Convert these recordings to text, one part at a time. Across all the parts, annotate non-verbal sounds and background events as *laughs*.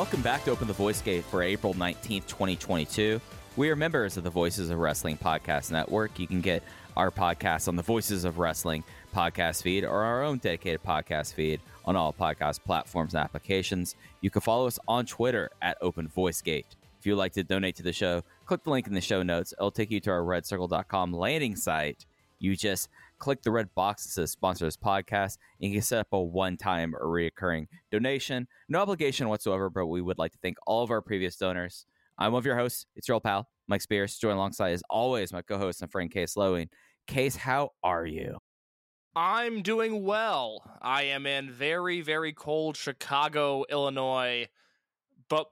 Welcome back to Open the Voice Gate for April 19th, 2022. We are members of the Voices of Wrestling Podcast Network. You can get our podcast on the Voices of Wrestling podcast feed or our own dedicated podcast feed on all podcast platforms and applications. You can follow us on Twitter at Open Voice Gate. If you'd like to donate to the show, click the link in the show notes. It'll take you to our redcircle.com landing site. You just click the red box that says sponsor this podcast and you can set up a one-time or recurring donation no obligation whatsoever but we would like to thank all of our previous donors i'm one of your hosts it's your old pal mike spears joined alongside as always my co-host and friend case lowing case how are you I'm doing well. I am in very, very cold Chicago, Illinois, but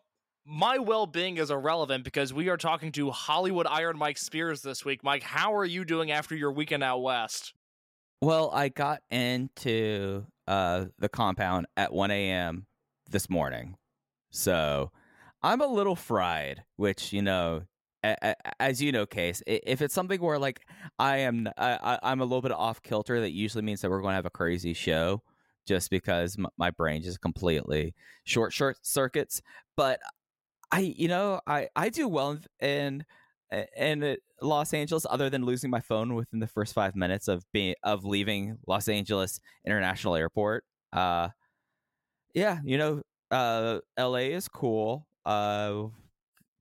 my well being is irrelevant because we are talking to Hollywood Iron Mike Spears this week. Mike, how are you doing after your weekend out west? Well i got into uh the compound at 1 a.m this morning. So i'm a little fried which you know as you know case if it's something where like i am I, i'm a little bit off kilter that usually means that we're going to have a crazy show just because m- my brain just completely short short circuits. But i you know i i do well in in, los angeles other than losing my phone within the first five minutes of being of leaving los angeles international airport uh yeah you know uh la is cool uh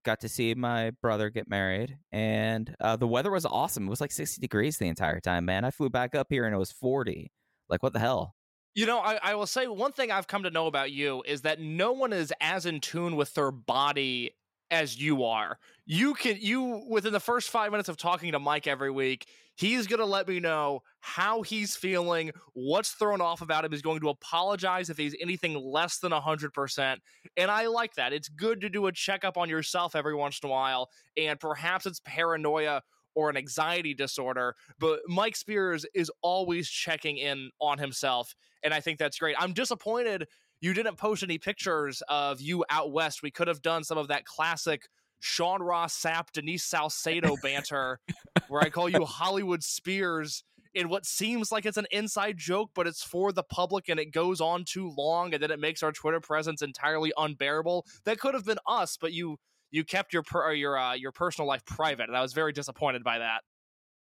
got to see my brother get married and uh the weather was awesome. It was like 60 degrees the entire time man. I flew back up here and it was 40 like what the hell? You know, I, I will say one thing I've come to know about you is that no one is as in tune with their body as you are. You can you within the first five minutes of talking to Mike every week, he's gonna let me know how he's feeling, what's thrown off about him. He's going to apologize if he's anything less than hundred percent. And I like that. It's good to do a checkup on yourself every once in a while, and perhaps it's paranoia or an anxiety disorder, but Mike Spears is always checking in on himself, and I think that's great. I'm disappointed you didn't post any pictures of you out west. We could have done some of that classic Sean Ross Sapp, Denise Salcedo *laughs* banter, where I call you Hollywood Spears in what seems like it's an inside joke, but it's for the public and it goes on too long, and then it makes our Twitter presence entirely unbearable. That could have been us, but you you kept your per, your uh, your personal life private, and I was very disappointed by that.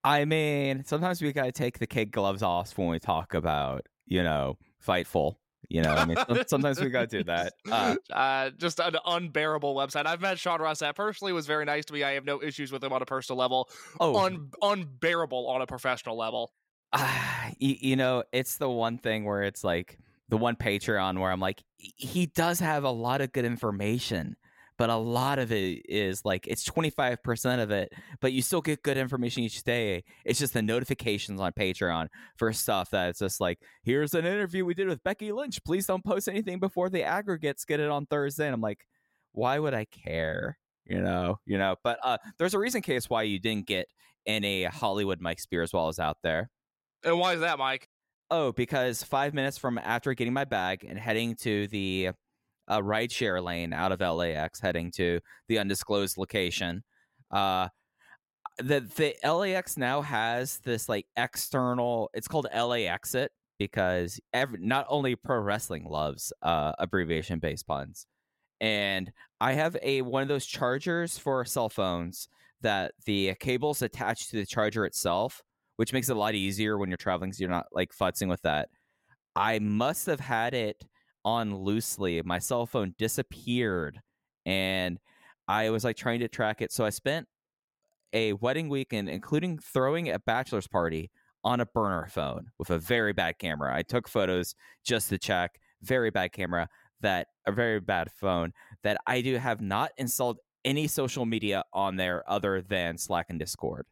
I mean, sometimes we gotta take the kid gloves off when we talk about, you know, Fightful. You know, I mean, *laughs* sometimes we gotta do that. Uh, uh, just an unbearable website. I've met Sean Ross. Sapp personally was very nice to me. I have no issues with him on a personal level. oh, Un- unbearable on a professional level. ah, you, you know, it's the one thing where it's like the one Patreon where I'm like, he does have a lot of good information, but a lot of it is like it's 25% of it, but you still get good information each day. It's just the notifications on Patreon for stuff that it's just like, here's an interview we did with Becky Lynch. Please don't post anything before the aggregates get it on Thursday. And I'm like, why would I care? You know, you know, but uh there's a reason case why you didn't get any Hollywood Mike Spears while I was out there. And why is that, Mike? Oh, because five minutes from after getting my bag and heading to the uh, rideshare lane out of LAX, heading to the undisclosed location, uh, the the LAX now has this like external. It's called LA Exit because every not only pro wrestling loves uh, abbreviation based puns, and I have a one of those chargers for cell phones that the cable's attached to the charger itself, which makes it a lot easier when you're traveling, so you're not like futzing with that. I must have had it on loosely. My cell phone disappeared, and I was like trying to track it. So I spent a wedding weekend, including throwing a bachelor's party on a burner phone with a very bad camera. I took photos just to check. Very bad camera. That a very bad phone that I do have not installed any social media on there other than Slack and Discord.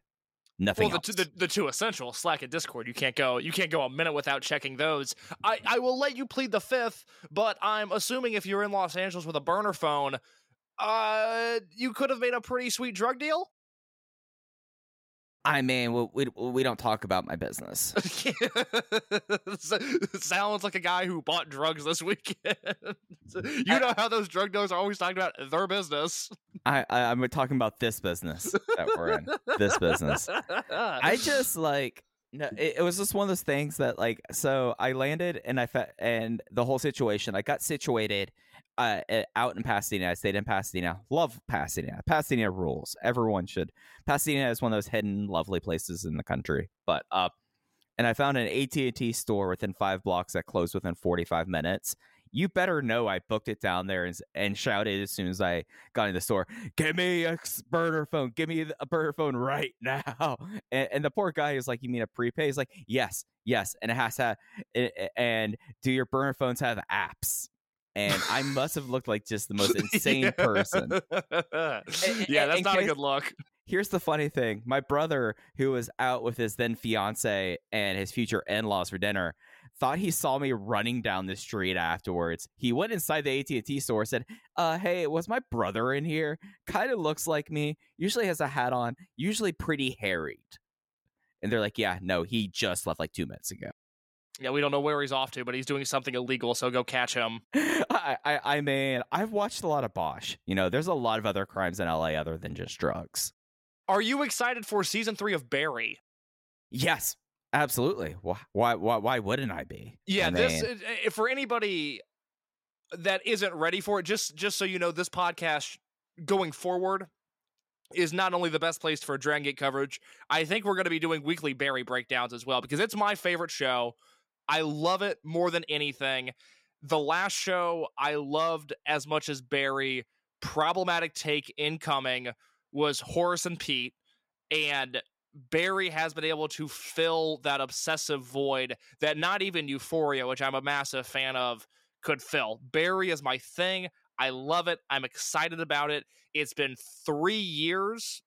Nothing well, else. the, the, the two essential Slack and Discord. You can't go. You can't go a minute without checking those. I, I will let you plead the fifth, but I'm assuming if you're in Los Angeles with a burner phone, uh, you could have made a pretty sweet drug deal. I mean, we, we we don't talk about my business. *laughs* Sounds like a guy who bought drugs this weekend. *laughs* you know how those drug dealers are always talking about their business. I, I I'm talking about this business that we're in. This business. I *laughs* just like no, it, it was just one of those things that like so I landed and I fe- and the whole situation I got situated uh uh, out in Pasadena. I stayed in Pasadena. Love Pasadena. Pasadena rules. Everyone should. Pasadena is one of those hidden lovely places in the country. But uh and I found an AT&T store within 5 blocks that closed within 45 minutes. You better know I booked it down there and, and shouted as soon as I got in the store, "Give me a burner phone! Give me a burner phone right *laughs* now!" And, and the poor guy is like, "You mean a prepay?" He's like, "Yes, yes," and it has to. a- a- And do your burner phones have apps? And I must have looked like just the most *laughs* insane person. *laughs* yeah, that's and not a good look. Here's the funny thing: my brother, who was out with his then fiance and his future in-laws for dinner, thought he saw me running down the street afterwards. He went inside the AT&T store, said, "Uh, hey, was my brother in here? Kind of looks like me. Usually has a hat on. Usually pretty harried." And they're like, "Yeah, no, he just left like two minutes ago." Yeah, we don't know where he's off to, but he's doing something illegal, so go catch him. *laughs* I, I, I mean, I've watched a lot of Bosch. You know, there's a lot of other crimes in LA other than just drugs. Are you excited for season three of Barry? Yes, absolutely. Why, why, why, why wouldn't I be? Yeah, I this mean- uh, for anybody that isn't ready for it. Just just so you know, this podcast going forward is not only the best place for Dragon Gate coverage. I think we're going to be doing weekly Barry breakdowns as well because it's my favorite show. I love it more than anything. The last show I loved as much as Barry. Problematic take incoming was Horace and Pete, and Barry has been able to fill that obsessive void that not even Euphoria, which I'm a massive fan of, could fill. Barry is my thing. I love it. I'm excited about it. It's been three years.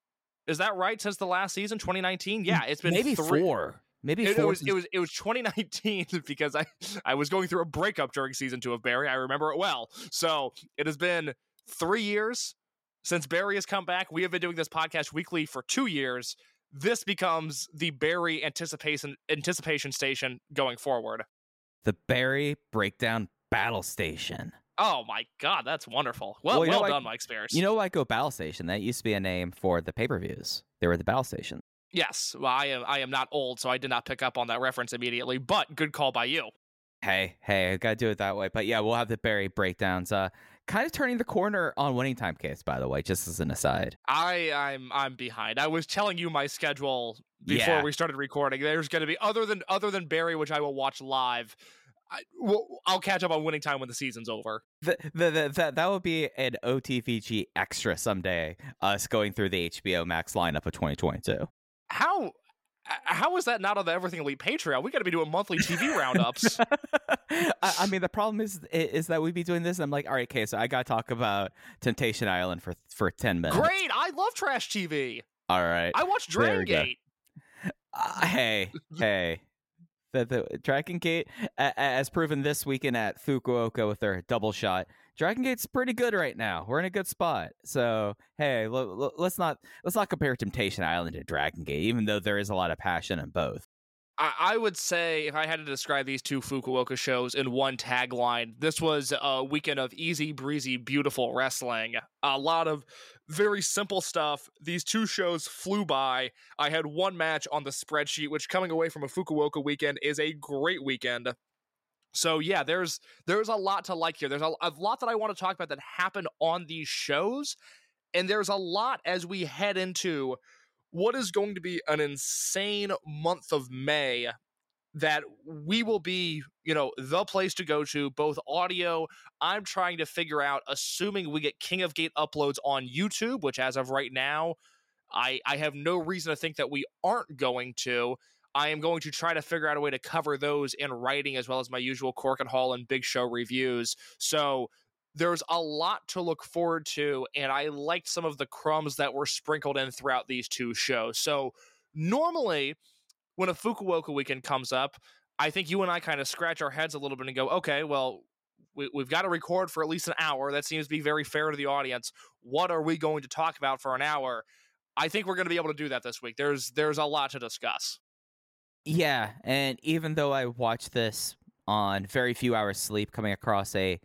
Is that right? Since the last season, 2019? Mm, yeah, it's been maybe three- four. Maybe It, it was it was it was 2019 *laughs* because I I was going through a breakup during season two of Barry. I remember it well. So it has been three years since Barry has come back. We have been doing this podcast weekly for two years. This becomes the Barry anticipation anticipation station going forward. the Barry Breakdown Battle Station. Oh my god, that's wonderful. Well, Well, well know, I- done, Mike Spears. You know, why go Battle Station? That used to be a name for the pay per views. They were the Battle Station. Yes, well, I am I am not old, so I did not pick up on that reference immediately. But good call by you. Hey, hey, I gotta do it that way. But yeah, we'll have the Barry breakdowns. Uh, kind of turning the corner on winning time case, by the way, just as an aside. I I'm I'm behind. I was telling you my schedule before Yeah. we started recording. There's going to be other than other than Barry, which I will watch live. I, well, I'll catch up on winning time when the season's over. The, the, the, that that would be an OTVG extra someday. Us going through the HBO Max lineup of 2022. How how is that not on the Everything Elite Patreon? We got to be doing monthly TV roundups. *laughs* I, I mean, the problem is is that we'd be doing this, and I'm like, all right, okay, so I gotta talk about Temptation Island for for 10 minutes. Great, I love trash TV. All right. I watch Dragon. Gate. Uh, hey, hey. The, the Dragon Gate, as proven this weekend at Fukuoka with their double shot, Dragon Gate's pretty good right now. We're in a good spot. So hey, l- l- let's not let's not compare Temptation Island to Dragon Gate, even though there is a lot of passion in both. I, I would say if I had to describe these two Fukuoka shows in one tagline, this was a weekend of easy breezy, beautiful wrestling. A lot of very simple stuff. These two shows flew by. I had one match on the spreadsheet, which coming away from a Fukuoka weekend is a great weekend. So yeah, there's there's a lot to like here. There's a, a lot that I want to talk about that happened on these shows, and there's a lot as we head into what is going to be an insane month of May that we will be, you know, the place to go to, both audio. I'm trying to figure out, assuming we get King of Gate uploads on YouTube, which as of right now, I, I have no reason to think that we aren't going to. I am going to try to figure out a way to cover those in writing as well as my usual Korakuen Hall and Big Show reviews. So there's a lot to look forward to, and I liked some of the crumbs that were sprinkled in throughout these two shows. So normally, when a Fukuoka weekend comes up, I think you and I kind of scratch our heads a little bit and go, okay, well, we, we've got to record for at least an hour. That seems to be very fair to the audience. What are we going to talk about for an hour? I think we're going to be able to do that this week. There's there's a lot to discuss. Yeah, and even though I watched this on very few hours sleep, coming across a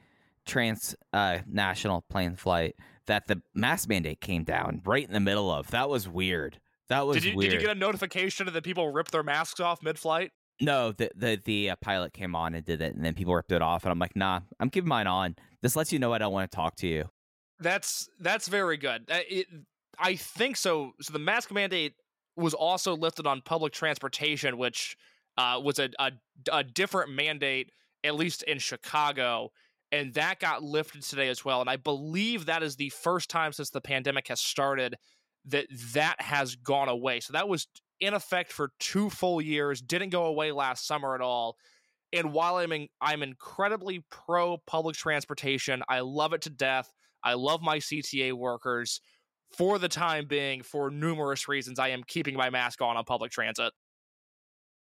trans uh, national plane flight that the mask mandate came down right in the middle of. That was weird. That was did you, weird. Did you get a notification that people ripped their masks off mid-flight? No, the the the uh, pilot came on and did it, and then people ripped it off, and I'm like, nah, I'm keeping mine on. This lets you know I don't want to talk to you. That's that's very good. Uh, it, I think so. So the mask mandate was also lifted on public transportation, which uh, was a, a a different mandate, at least in Chicago and that got lifted today as well. And I believe that is the first time since the pandemic has started that that has gone away. So that was in effect for two full years, didn't go away last summer at all. And while I'm in, I'm incredibly pro public transportation, I love it to death. I love my CTA workers. For the time being, for numerous reasons, I am keeping my mask on on public transit.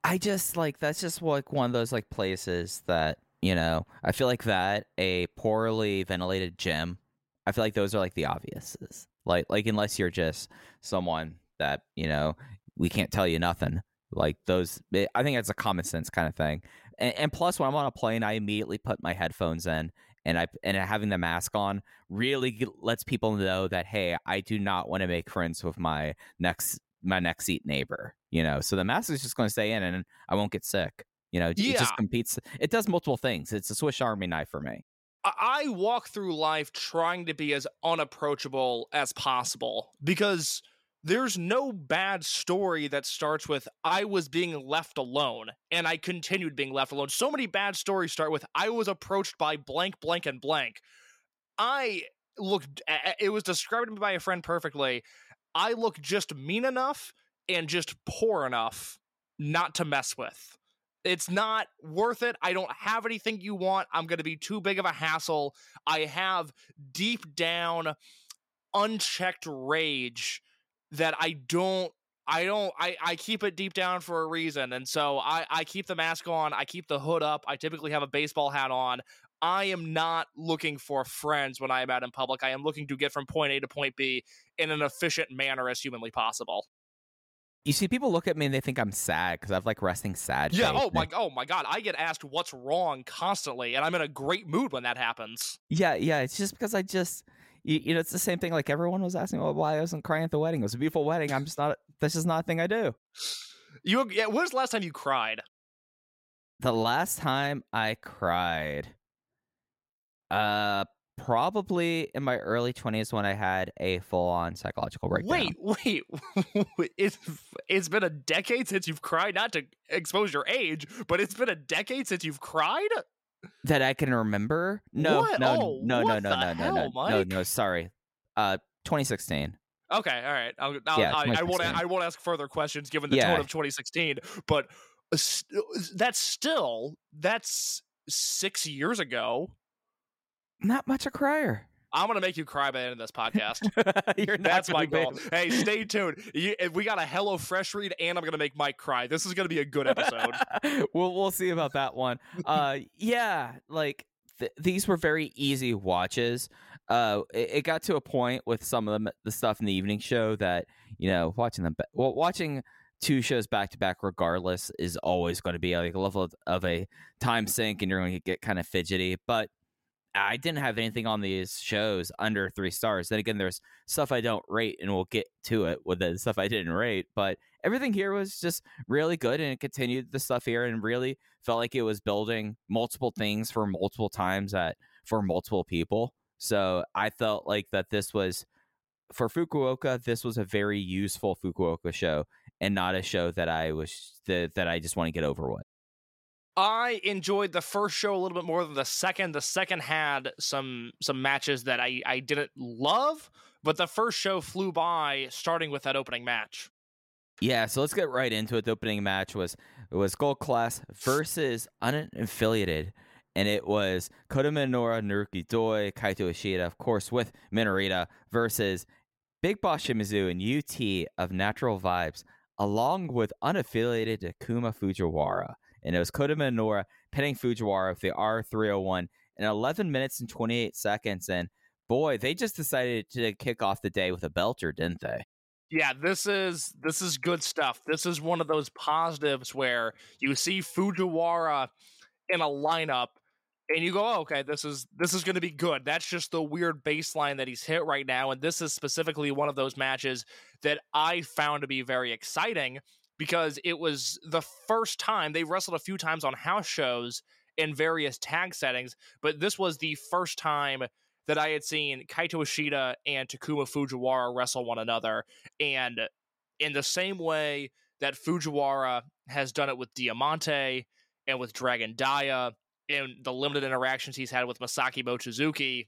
I just like that's just like one of those like places that you know, I feel like that a poorly ventilated gym. I feel like those are like the obviouses. Like like unless you're just someone that you know we can't tell you nothing. Like those, it, I think it's a common sense kind of thing. And, and plus, when I'm on a plane, I immediately put my headphones in, and I and having the mask on really lets people know that hey, I do not want to make friends with my next my next seat neighbor. You know, so the mask is just going to stay in, and I won't get sick. You know, yeah. it just competes. It does multiple things. It's a Swiss Army knife for me. I walk through life trying to be as unapproachable as possible because there's no bad story that starts with I was being left alone and I continued being left alone. So many bad stories start with I was approached by blank, blank, and blank. I looked, it was described to me by a friend perfectly. I look just mean enough and just poor enough not to mess with. It's not worth it. I don't have anything you want. I'm going to be too big of a hassle. I have deep down unchecked rage that I don't I don't I, I keep it deep down for a reason. And so I, I keep the mask on, I keep the hood up, I typically have a baseball hat on. I am not looking for friends when I am out in public. I am looking to get from point A to point B in an efficient manner as humanly possible. You see, people look at me and they think I'm sad because I have like resting sad. Yeah. Oh my. Oh my God. I get asked what's wrong constantly, and I'm in a great mood when that happens. Yeah. Yeah. It's just because I just, you, you know, it's the same thing. Like everyone was asking well, why I wasn't crying at the wedding. It was a beautiful wedding. I'm just not. This is not a thing I do. You. Yeah. When was the last time you cried? The last time I cried, uh, probably in my early 20s when I had a full on psychological breakdown. Wait, *laughs* wait. it's, it's been a decade since you've cried, not to expose your age, but it's been a decade since you've cried? That I can remember? No, no, oh, no, no, no, no, hell, no, no, Mike? no, no, sorry. Uh, 2016. Okay, all right. I'll, I'll, Yeah, I, I won't. I won't ask further questions given the Yeah. tone of 2016. But uh, that's still that's six years ago. Not much a crier. I'm gonna make you cry by the end of this podcast. *laughs* You're not That's my goal. be- Hey, *laughs* stay tuned. You, we got a Hello Fresh read, and I'm gonna make Mike cry. This is gonna be a good episode. *laughs* we'll we'll see about that one. Uh, yeah, like th- these were very easy watches. Uh, it, it got to a point with some of them, the stuff in the evening show that you know, watching them, well, watching two shows back to back, regardless, is always going to be like a level of, of a time sink, and you're going to get kind of fidgety. But I didn't have anything on these shows under three stars. Then again, there's stuff I don't rate, and we'll get to it with the stuff I didn't rate. But everything here was just really good, and it continued the stuff here, and really felt like it was building multiple things for multiple times at for multiple people. So I felt like that this was for Fukuoka. This was a very useful Fukuoka show, and not a show that I was that, that I just want to get over with. I enjoyed the first show a little bit more than the second. The second had some some matches that I I didn't love, but the first show flew by, starting with that opening match. Yeah, so let's get right into it. The opening match was it was Gold Class versus unaffiliated, and it was Kota Minoura, Naruki Doi, Kaito Ishida, of course, with Minorita versus Big Boss Shimizu and UT of Natural Vibes, along with unaffiliated Takuma Fujiwara and it was Kota Minoura pinning Fujiwara with the R301 in 11 minutes and 28 seconds. And boy, they just decided to kick off the day with a belter, didn't they? Yeah, this is this is good stuff. This is one of those positives where you see Fujiwara in a lineup and you go, oh, okay, this is this is going to be good. That's just the weird baseline that he's hit right now, and this is specifically one of those matches that I found to be very exciting because it was the first time they wrestled a few times on house shows in various tag settings, but this was the first time that I had seen Kaito Ishida and Takuma Fujiwara wrestle one another. And in the same way that Fujiwara has done it with Diamante and with Dragon Dia and the limited interactions he's had with Masaki Mochizuki,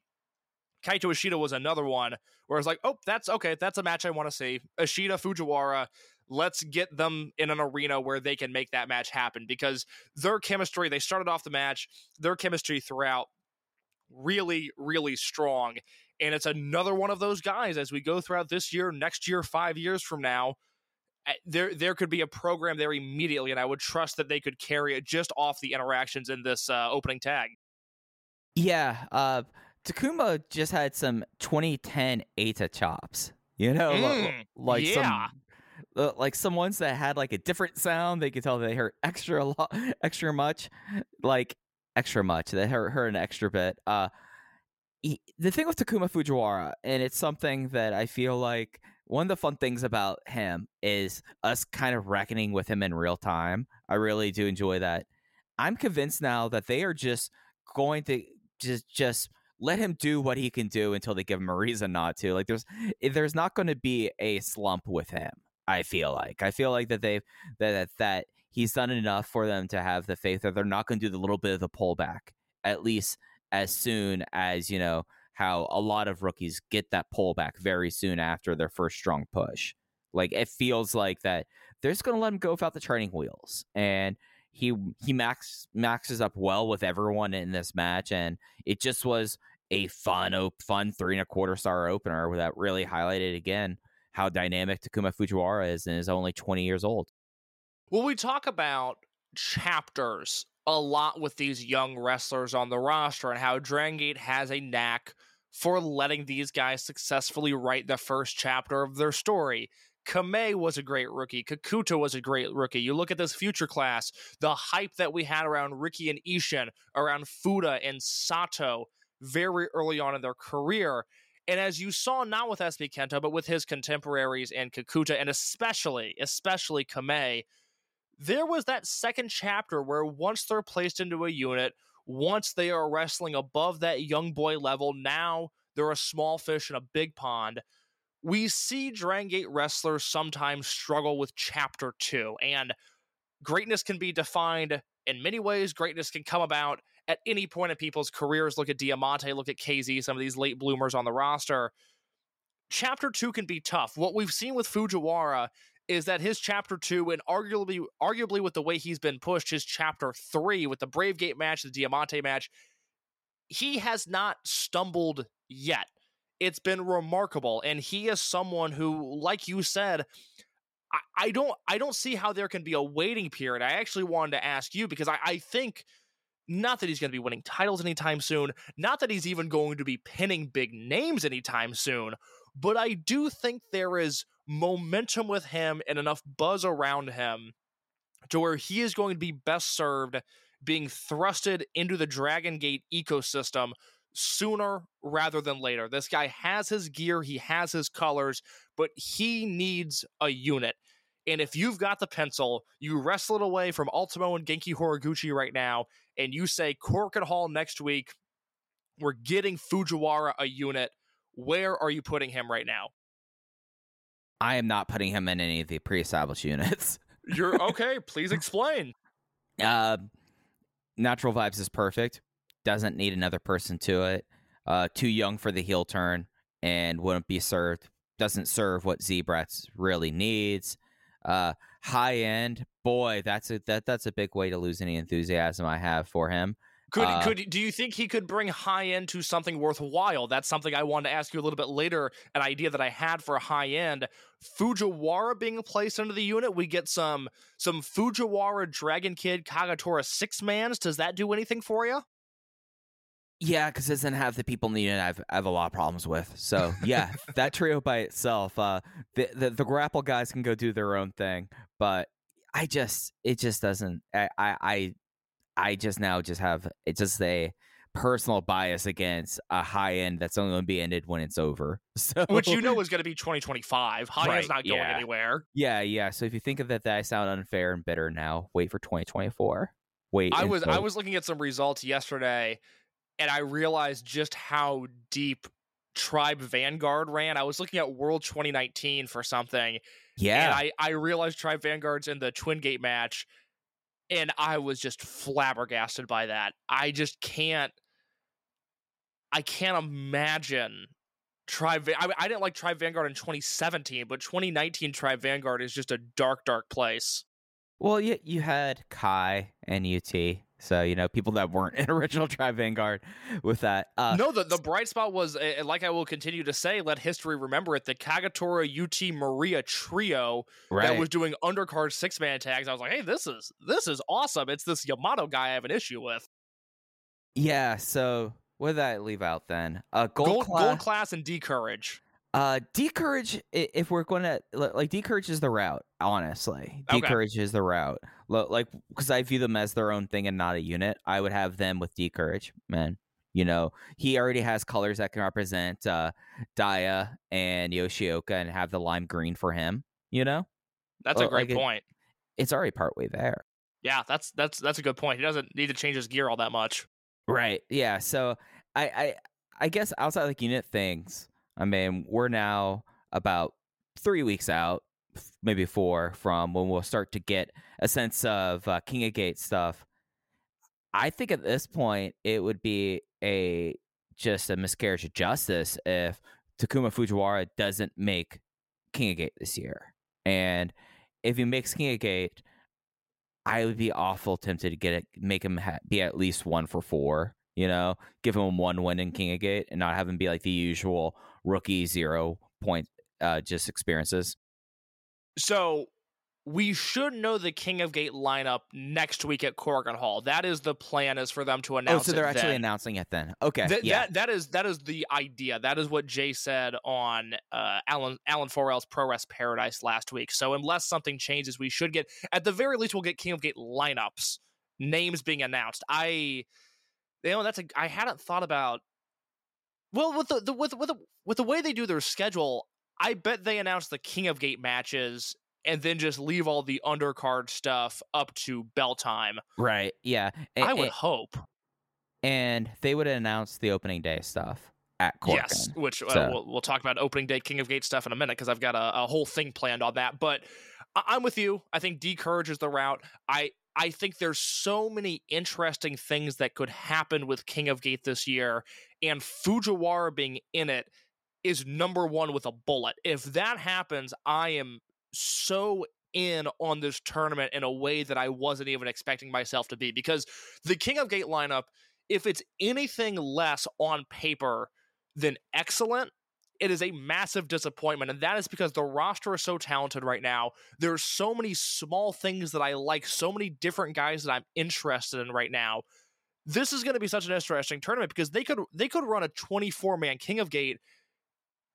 Kaito Ishida was another one where it's like, oh, that's okay. That's a match I want to see. Ishida Fujiwara let's get them in an arena where they can make that match happen because their chemistry, they started off the match, their chemistry throughout really, really strong. And it's another one of those guys as we go throughout this year, next year, five years from now. Eh, there, there could be a program there immediately, and I would trust that they could carry it just off the interactions in this uh, opening tag. Yeah, uh, Takuma just had some 2010 Eita chops. You know, mm, like yeah. some uh, like some ones that had like a different sound. They could tell they hurt extra *laughs* lot, extra much, like extra much. They hurt, hurt an extra bit. Uh, he, the thing with Takuma Fujiwara, and it's something that I feel like one of the fun things about him is us kind of reckoning with him in real time. I really do enjoy that. I'm convinced now that they are just going to just just let him do what he can do until they give him a reason not to. Like there's there's not going to be a slump with him. I feel like I feel like that they've that that he's done enough for them to have the faith that they're not going to do the little bit of the pullback at least as soon as you know how a lot of rookies get that pullback very soon after their first strong push. Like it feels like that they're just going to let him go without the training wheels, and he he max maxes up well with everyone in this match, and it just was a fun fun three and a quarter star opener that really highlighted again how dynamic Takuma Fujiwara is and is only 20 years old. Well, we talk about chapters a lot with these young wrestlers on the roster and how Dragon Gate has a knack for letting these guys successfully write the first chapter of their story. Kamei was a great rookie. Kakuta was a great rookie. You look at this future class, the hype that we had around Ricky and Ishin, around Fuda and Sato very early on in their career. And as you saw, not with SB Kento, but with his contemporaries and Kakuta, and especially, especially Kamei, there was that second chapter where once they're placed into a unit, once they are wrestling above that young boy level, now they're a small fish in a big pond. We see Dragon Gate wrestlers sometimes struggle with chapter two, and greatness can be defined in many ways. Greatness can come about at any point in people's careers. Look at Diamante, look at KZ, some of these late bloomers on the roster. Chapter two can be tough. What we've seen with Fujiwara is that his chapter two, and arguably, arguably with the way he's been pushed, his chapter three with the Brave Gate match, the Diamante match, he has not stumbled yet. It's been remarkable, and he is someone who, like you said, I, don't, I don't see how there can be a waiting period. I actually wanted to ask you because I, I think not that he's going to be winning titles anytime soon, not that he's even going to be pinning big names anytime soon, but I do think there is momentum with him and enough buzz around him to where he is going to be best served being thrusted into the Dragon Gate ecosystem sooner rather than later. This guy has his gear, he has his colors, but he needs a unit. And if you've got the pencil, you wrestle it away from Ultimo and Genki Horiguchi right now, and you say Korakuen Hall next week, we're getting Fujiwara a unit. Where are you putting him right now? I am not putting him in any of the pre-established units. *laughs* You're okay. Please explain. Uh, Natural Vibes is perfect. Doesn't need another person to it. Uh, too young for the heel turn and wouldn't be served. Doesn't serve what Z-Brats really needs. Uh, high end, boy, that's a that that's a big way to lose any enthusiasm I have for him. Could Uh, could do you think he could bring high end to something worthwhile? That's something I wanted to ask you a little bit later. An idea that I had for a high end Fujiwara being placed into the unit. We get some some Fujiwara Dragon Kid Kagatora six mans. Does that do anything for you? Yeah, because it doesn't have the people needed. I've I have a lot of problems with. So *laughs* yeah, that trio by itself, uh, the, the the grapple guys can go do their own thing, but I just it just doesn't. I I I, I just now just have it's just a personal bias against a high end that's only going to be ended when it's over. *laughs* So Which you know is going to be 2025. High end's Right, not going yeah. anywhere. yeah yeah. So if you think of that, that I sound unfair and bitter now. Wait for 2024. Wait. I was I was looking at some results yesterday, and I realized just how deep Tribe Vanguard ran. I was looking at World 2019 for something, yeah. and I I realized Tribe Vanguard's in the Twin Gate match, and I was just flabbergasted by that. I just can't. I can't imagine Tribe. I, I didn't like Tribe Vanguard in 2017, but 2019 Tribe Vanguard is just a dark, dark place. Well, you you had Kai and UT, so you know people that weren't *laughs* in original Tribe Vanguard with that. Uh, no, the, the bright spot was, uh, like I will continue to say, let history remember it, the Kagatora UT Maria trio right? that was doing undercard six man tags. I was like, hey, this is this is awesome. It's this Yamato guy I have an issue with. yeah. So what did I leave out then? Uh, gold, Gold, class. gold class and D'Courage. Uh, D'Courage. If we're going to like, D'Courage is the route. Honestly, Okay. D'Courage is the route. Like, because I view them as their own thing and not a unit. I would have them with D'Courage, man. You know, he already has colors that can represent uh, Dia and Yoshioka, and have the lime green for him. You know, That's Well, a great like it- point. it's already partway there. Yeah, that's that's that's a good point. He doesn't need to change his gear all that much. Right. Yeah. So I I I guess outside like unit things, I mean, we're now about three weeks out, maybe four, from when we'll start to get a sense of uh, King of Gate stuff. I think at this point it would be a just a miscarriage of justice if Takuma Fujiwara doesn't make King of Gate this year. And if he makes King of Gate, I would be awful tempted to get it, make him ha- be at least one for four. You know, give him one win in King of Gate and not have him be like the usual rookie zero point uh, just experiences. So we should know the King of Gate lineup next week at Korakuen Hall. That is the plan, is for them to announce. Oh, so they're actually then. announcing it then. Okay, Th- yeah, That that is that is the idea. That is what Jay said on uh, Alan Alan4L's Pro Wrest Paradise last week. So unless something changes, we should get at the very least we'll get King of Gate lineups, names being announced. I you know that's a I hadn't thought about. Well, with the, the with with the, with the way they do their schedule, I bet they announce the King of Gate matches and then just leave all the undercard stuff up to bell time. right, yeah. I would a- hope. and they would announce the opening day stuff at Korakuen. Yes, which uh, we'll, we'll talk about opening day King of Gate stuff in a minute because I've got a, a whole thing planned on that. But I- I'm with you. I think D'Courage is the route. I I think there's so many interesting things that could happen with King of Gate this year, and Fujiwara being in it is number one with a bullet. If that happens, I am so in on this tournament in a way that I wasn't even expecting myself to be because the King of Gate lineup, if it's anything less on paper than excellent, it is a massive disappointment. And that is because the roster is so talented right now. There's so many small things that I like, so many different guys that I'm interested in right now. This is going to be such an interesting tournament because they could they could run a 24 man King of Gate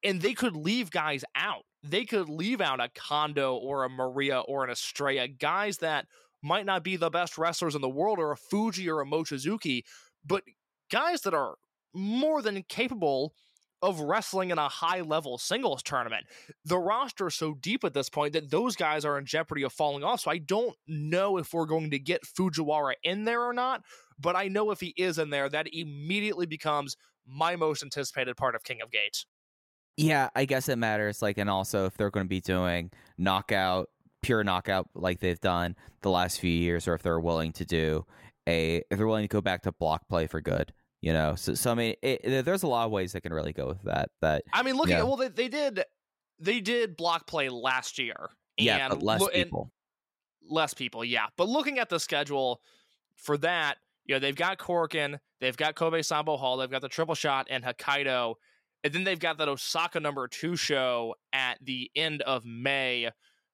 and they could leave guys out. they could leave out a Kondo or a Maria or an Estrella, guys that might not be the best wrestlers in the world, or a Fuji or a Mochizuki, but guys that are more than capable of wrestling in a high level singles tournament. The roster is so deep at this point that those guys are in jeopardy of falling off. So I don't know if we're going to get Fujiwara in there or not, but I know if he is in there, that immediately becomes my most anticipated part of King of Gates. Yeah, I guess it matters. Like, and also if they're going to be doing knockout, pure knockout, like they've done the last few years, or if they're willing to do a, if they're willing to go back to block play for good, you know. So, so I mean, it, there's a lot of ways that can really go with that. That I mean, looking yeah. at well, they, they did, they did block play last year. yeah, and less lo- people. less people, yeah. But looking at the schedule for that, you know, they've got Korakuen, they've got Kobe Sanbo Hall, they've got the triple shot and Hokkaido, and then they've got that Osaka number two show at the end of May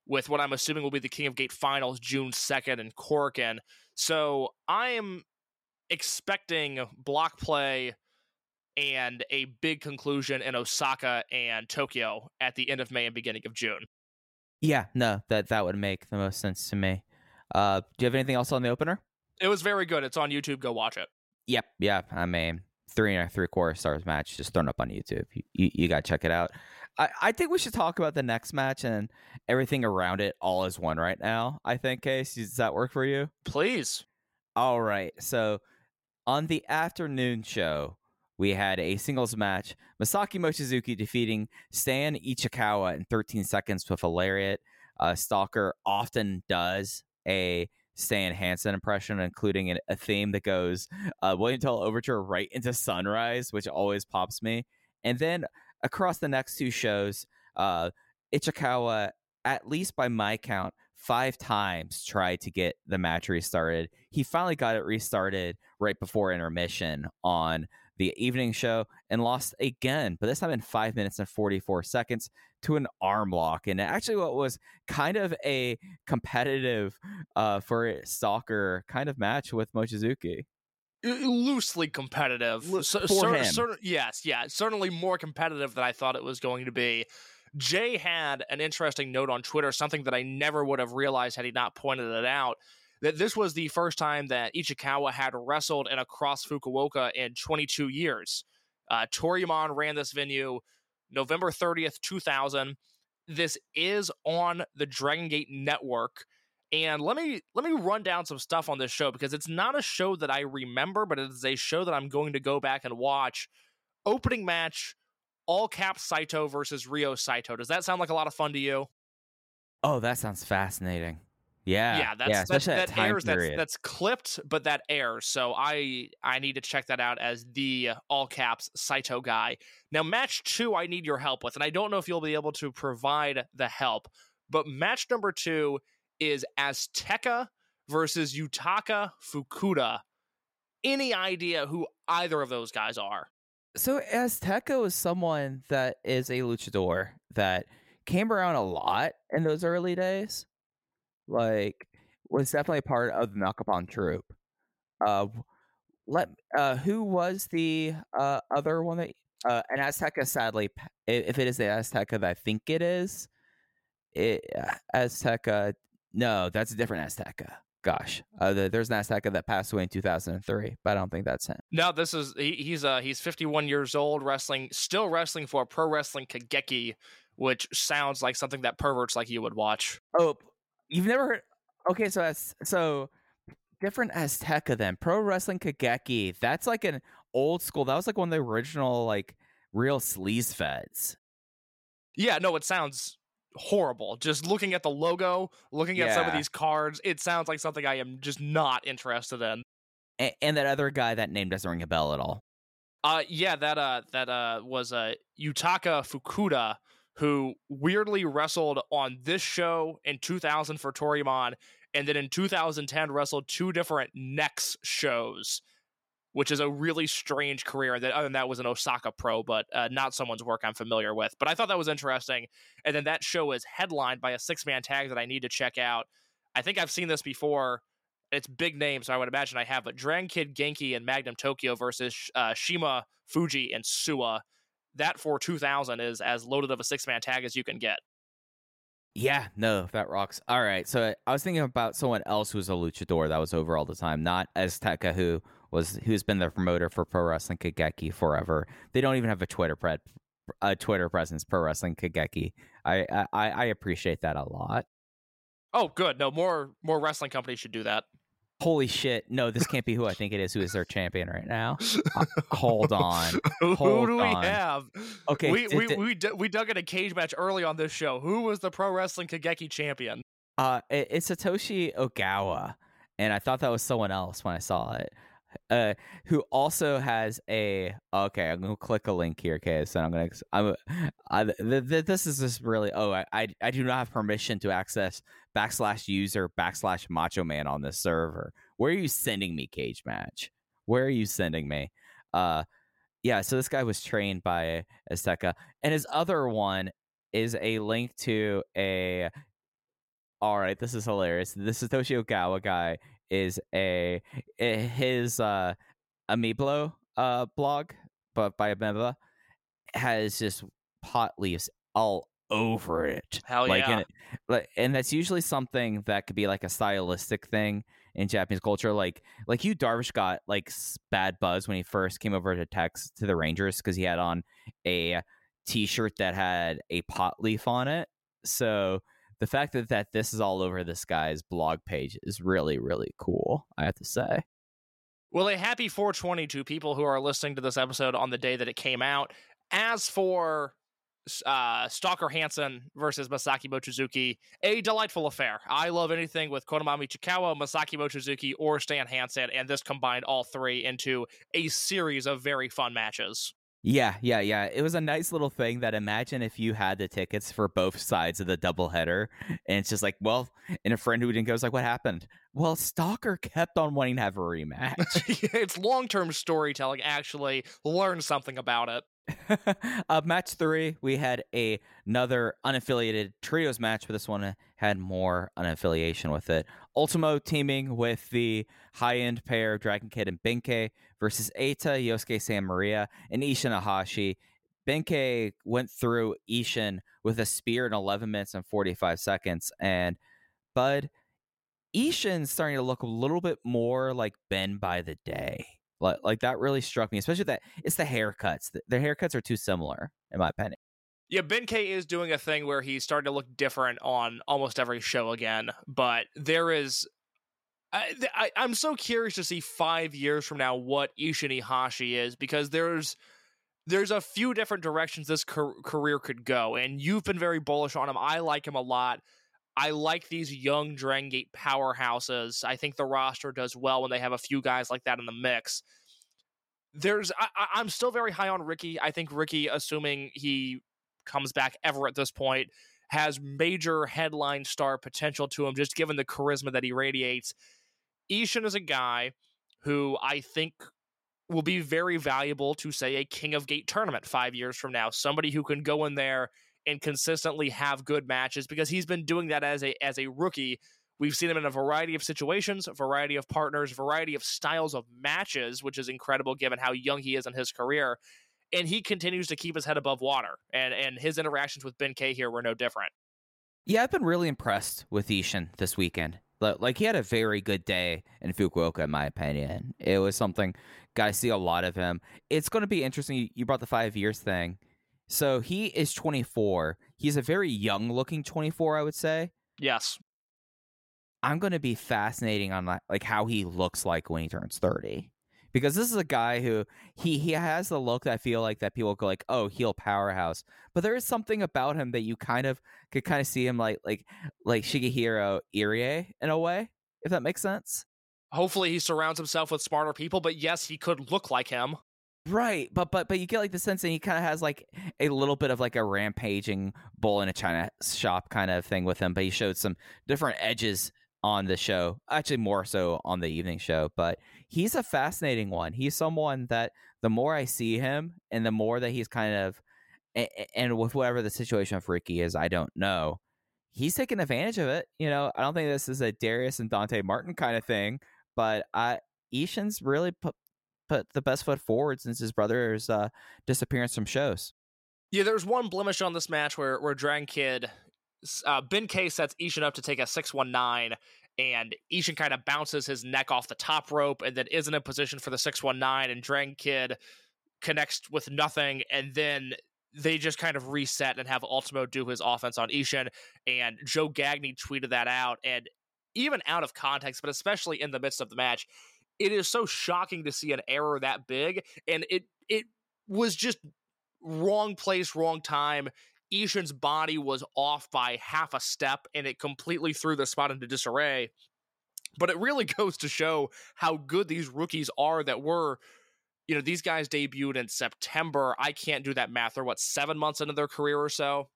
with what I'm assuming will be the King of Gate finals June 2nd in Korakuen. So I am expecting block play and a big conclusion in Osaka and Tokyo at the end of May and beginning of June. Yeah, no, that that would make the most sense to me. Uh, do you have anything else on the opener? It was very good. It's on YouTube. Go watch it. Yep, yep. I mean, three and a three quarter stars match just thrown up on YouTube. You, you, you got to check it out. I, I think we should talk about the next match and everything around it all as one right now. I think, Case, does that work for you? Please. All right. So on the afternoon show, we had a singles match. Masaki Mochizuki defeating Stan Ichikawa in 13 seconds with a lariat. Uh, Stalker often does a Stan Hansen impression, including an, a theme that goes uh, William Tell Overture right into Sunrise, which always pops me. And then across the next two shows, uh, Ichikawa, at least by my count, five times tried to get the match restarted. He finally got it restarted right before intermission on the evening show and lost again, but this time in five minutes and 44 seconds to an arm lock. And actually, what was kind of a competitive uh, for soccer kind of match with Mochizuki. Loosely competitive. Lo- So- for cer- him. cer- yes, yeah. Certainly more competitive than I thought it was going to be. Jay had an interesting note on Twitter, something that I never would have realized had he not pointed it out. That this was the first time that Ichikawa had wrestled in a cross Fukuoka in 22 years. Uh, Toryumon ran this venue November 30th, 2000. This is on the Dragon Gate network. And let me let me run down some stuff on this show because it's not a show that I remember, but it is a show that I'm going to go back and watch. Opening match, all cap Saito versus Ryo Saito. Does that sound like a lot of fun to you? Oh, that sounds fascinating. Yeah, yeah, that's yeah, that, especially that that airs. That's, period. that's clipped, but that airs. So I I need to check that out as the all caps Saito guy. Now, match two, I need your help with, and I don't know if you'll be able to provide the help. But match number two is Azteca versus Yutaka Fukuda. Any idea who either of those guys are? So Azteca is someone that is a luchador that came around a lot in those early days. Like was definitely part of the Nakapon troupe. Uh let uh who was the uh other one that uh an Azteca sadly if it is the Azteca that I think it is it uh, Azteca no that's a different Azteca gosh uh, the, there's an Azteca that passed away in 2003 but I don't think that's him No, this is he, he's uh he's 51 years old, wrestling, still wrestling for Pro Wrestling Kageki, which sounds like something that perverts like you would watch. Oh, you've never heard? Okay, so that's so different Azteca then. Pro Wrestling Kageki. That's like an old school. That was like one of the original like real sleaze feds. Yeah, no, it sounds horrible. Just looking at the logo, looking at some of these cards, it sounds like something I am just not interested in. And, and that other guy, that name doesn't ring a bell at all. Uh yeah, that uh that uh was uh Yutaka Fukuda who weirdly wrestled on this show in 2000 for Toryumon and then in 2010 wrestled two different Next shows, which is a really strange career. That other than that was an Osaka pro, but uh, not someone's work I'm familiar with. But I thought that was interesting. And then that show is headlined by a six man tag that I need to check out. I think I've seen this before. It's big names, so I would imagine I have. But Dragon Kid Genki and Magnum Tokyo versus uh, CIMA Fuji and Suwa. That for 2000 is as loaded of a six man tag as you can get. Yeah, no, that rocks. All right, so I was thinking about someone else who was a luchador that was over all the time, not Azteca, who was who's been the promoter for Pro Wrestling Kageki forever. They don't even have a Twitter pre- a Twitter presence. Pro Wrestling Kageki. I, I I appreciate that a lot. Oh, good. No more more wrestling companies should do that. Holy shit! No, this can't be who I think it is. Who is their champion right now? Uh, hold *laughs* on. Who Hold do we on. have? Okay, we d- we d- we, d- we dug in a cage match early on this show. Who was the pro wrestling Kageki champion? Uh, it, it's Satoshi Ogawa, and I thought that was someone else when I saw it. Uh, who also has a okay? I'm gonna click a link here, okay? So I'm gonna I'm I, th- th- this is just really oh I, I I do not have permission to access backslash user backslash Macho Man on this server. Where are you sending me, Cage Match? Where are you sending me? Uh, yeah. So this guy was trained by Azteca, and his other one is a link to a all right, this is hilarious. The Satoshi Ogawa guy is a eh, his uh Ameblo uh blog, but by Ameba has just pot leaves all over it. Hell like, yeah. and, it- like, and that's usually something that could be like a stylistic thing in Japanese culture. Like, like you, Darvish got like bad buzz when he first came over to Tex to the Rangers because he had on a T-shirt that had a pot leaf on it. So the fact that, that this is all over this guy's blog page is really, really cool. I have to say. Well, a happy 420 to people who are listening to this episode on the day that it came out. As for uh, Stalker Hansen versus Masaki Mochizuki, a delightful affair. I love anything with Konamami Chikawa, Masaki Mochizuki, or Stan Hansen, and this combined all three into a series of very fun matches. Yeah, yeah, yeah. It was a nice little thing that imagine if you had the tickets for both sides of the doubleheader, and it's just like, well, and a friend who didn't go was like, what happened? Well, Stalker kept on wanting to have a rematch. *laughs* it's long term storytelling, actually. Learn something about it. *laughs* uh, match three, we had a, another unaffiliated trios match, but this one had more unaffiliation with it. Ultimo teaming with the high end pair Dragon Kid and Benkei versus Eita, Yosuke Santa Maria, and Ishin Iihashi. Benkei went through Ishin with a spear in 11 minutes and 45 seconds, and Bud, Ishin's starting to look a little bit more like Ben by the day. Like, like that really struck me, especially that it's the haircuts. The- Their haircuts are too similar, in my opinion. Yeah, Ben K is doing a thing where he's starting to look different on almost every show again, but there is. i, I i'm so curious to see five years from now what Ishin Iihashi is because there's there's a few different directions this car- career could go, and you've been very bullish on him. I like him a lot. I like these young Dragon Gate powerhouses. I think the roster does well when they have a few guys like that in the mix. There's, I, I'm still very high on Ricky. I think Ricky, assuming he comes back ever at this point, has major headline star potential to him, just given the charisma that he radiates. Ishin is a guy who I think will be very valuable to, say, a King of Gate tournament five years from now. Somebody who can go in there and consistently have good matches because he's been doing that as a as a rookie. We've seen him in a variety of situations, a variety of partners, variety of styles of matches, which is incredible given how young he is in his career. And he continues to keep his head above water. And and his interactions with Ben K here were no different. Yeah, I've been really impressed with Ishin this weekend. Like he had a very good day in Fukuoka, in my opinion. It was something got to see a lot of him. It's going to be interesting. You brought the five years thing, so he is 24. He's a very young looking 24, I would say. Yes. I'm going to be fascinating on like, like how he looks like when he turns 30. Because this is a guy who he he has the look that I feel like that people go like, oh, heel powerhouse. But there is something about him that you kind of could kind of see him like like like Shigehiro Irie in a way, if that makes sense. Hopefully he surrounds himself with smarter people, but yes, he could look like him. Right, but but but you get like the sense that he kind of has like a little bit of like a rampaging bull in a china shop kind of thing with him. But he showed some different edges on the show, actually more so on the evening show. But he's a fascinating one. He's someone that the more I see him, and the more that he's kind of, and with whatever the situation of Ricky is, I don't know. He's taking advantage of it. You know, I don't think this is a Darius and Dante Martin kind of thing, but I Ishin's really put put the best foot forward since his brother's uh, disappearance from shows. Yeah, there's one blemish on this match where where Dragon Kid uh, Ben K sets Ishin up to take a 619, and Ishin kind of bounces his neck off the top rope and then isn't in position for the 619, and Dragon Kid connects with nothing, and then they just kind of reset and have Ultimo do his offense on Ishin. And Joe Gagney tweeted that out. And even out of context, but especially in the midst of the match, it is so shocking to see an error that big. And it it was just wrong place, wrong time. Ishan's body was off by half a step and it completely threw the spot into disarray. But it really *laughs* goes to show how good these rookies are that were you know, these guys debuted in September. I can't do that math. They're what, seven months into their career or so?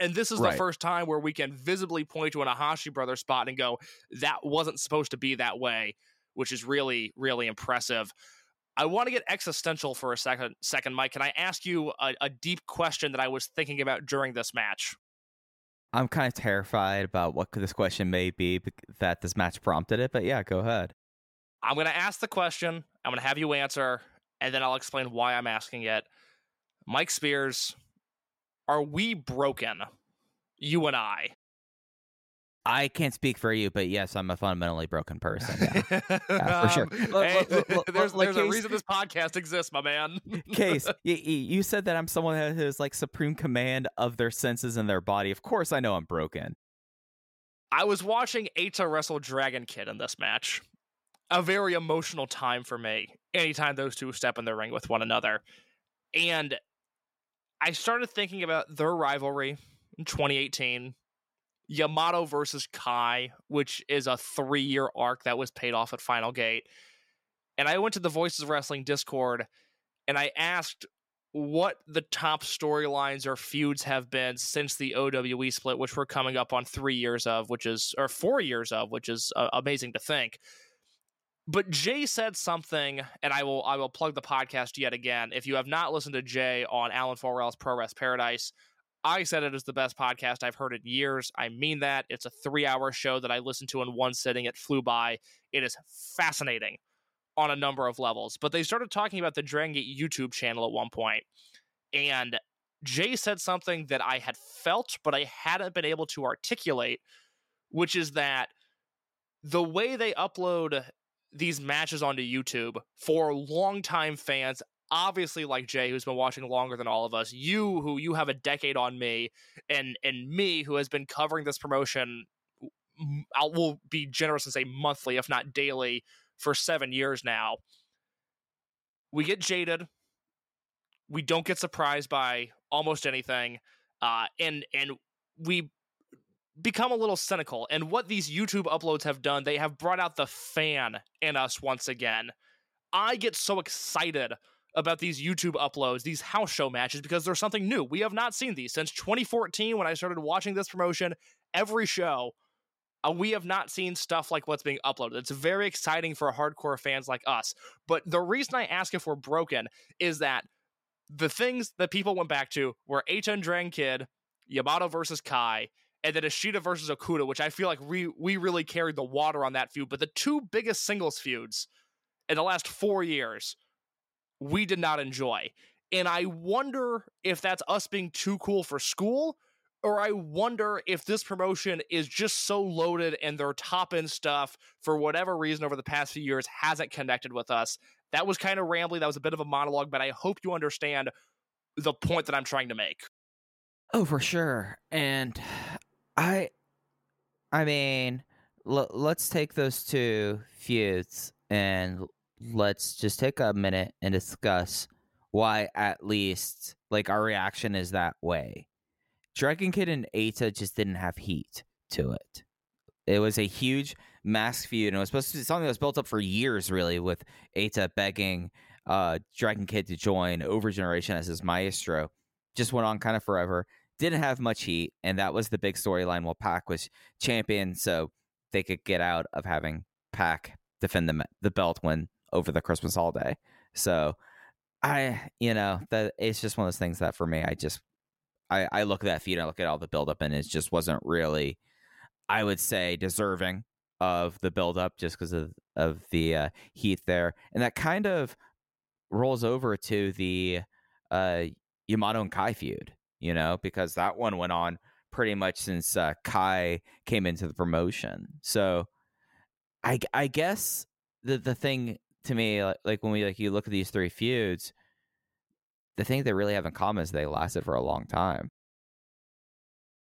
And this is right. the first time where we can visibly point to an Iihashi brother spot and go, that wasn't supposed to be that way, which is really, really impressive. I want to get existential for a second, second, Mike. Can I ask you a, a deep question that I was thinking about during this match? I'm kind of terrified about what this question may be that this match prompted it, but yeah, go ahead. I'm going to ask the question. I'm going to have you answer, and then I'll explain why I'm asking it. Mike Spears, are we broken? You and I. I can't speak for you, but yes, I'm a fundamentally broken person. Yeah, *laughs* yeah for sure. Um, hey, there's like there's case, a reason this podcast exists, my man. *laughs* case, you, you said that I'm someone that has like supreme command of their senses and their body. Of course, I know I'm broken. I was watching Eita wrestle Dragon Kid in this match a very emotional time for me anytime those two step in the ring with one another. And I started thinking about their rivalry in 2018, Yamato versus Kai, which is a three year arc that was paid off at Final Gate. And I went to the Voices of Wrestling Discord and I asked what the top storylines or feuds have been since the OWE split, which we're coming up on three years of, which is, or four years of, which is uh, amazing to think. But Jay said something, and I will I will plug the podcast yet again. If you have not listened to Jay on Alan4L's Pro Wrest Paradise, I said it is the best podcast I've heard in years. I mean that. It's a three hour show that I listened to in one sitting. It flew by. It is fascinating on a number of levels. But they started talking about the Dragon YouTube channel at one point, and Jay said something that I had felt, but I hadn't been able to articulate, which is that the way they upload these matches onto YouTube for longtime fans, obviously like Jay, who's been watching longer than all of us, you who you have a decade on me, and and me who has been covering this promotion. I will be generous and say monthly, if not daily, for seven years now. We get jaded. We don't get surprised by almost anything, uh, and and we become a little cynical. And what these YouTube uploads have done, they have brought out the fan in us once again. I get so excited about these YouTube uploads, these house show matches, because there's something new. We have not seen these since 2014 when I started watching this promotion. Every show, uh, we have not seen stuff like what's being uploaded. It's very exciting for hardcore fans like us. But the reason I ask if we're broken is that the things that people went back to were H Drang Kid, Yamato versus Kai, and then Ishida versus Okuda, which I feel like we we really carried the water on that feud. But the two biggest singles feuds in the last four years, we did not enjoy. And I wonder if that's us being too cool for school, or I wonder if this promotion is just so loaded and their top end stuff, for whatever reason, over the past few years hasn't connected with us. That was kind of rambly. That was a bit of a monologue, but I hope you understand the point that I'm trying to make. Oh, for sure. And *sighs* I, I mean, l- let's take those two feuds and let's just take a minute and discuss why, at least, like our reaction is that way. Dragon Kid and Eita just didn't have heat to it. It was a huge mask feud, and it was supposed to be something that was built up for years, really, with Eita begging uh, Dragon Kid to join Over Generation as his maestro. Just went on kind of forever didn't have much heat, and that was the big storyline while Pac was champion, so they could get out of having Pac defend the the belt when over the Christmas holiday. So I, you know, that it's just one of those things that for me, I just I, I look at that feud, I look at all the buildup, and it just wasn't really, I would say, deserving of the buildup just because of of the uh, heat there, and that kind of rolls over to the uh, Yamato and Kai feud you know, because that one went on pretty much since uh, Kai came into the promotion. So I I guess the the thing to me like, like when we like you look at these three feuds, the thing they really have in common is they lasted for a long time.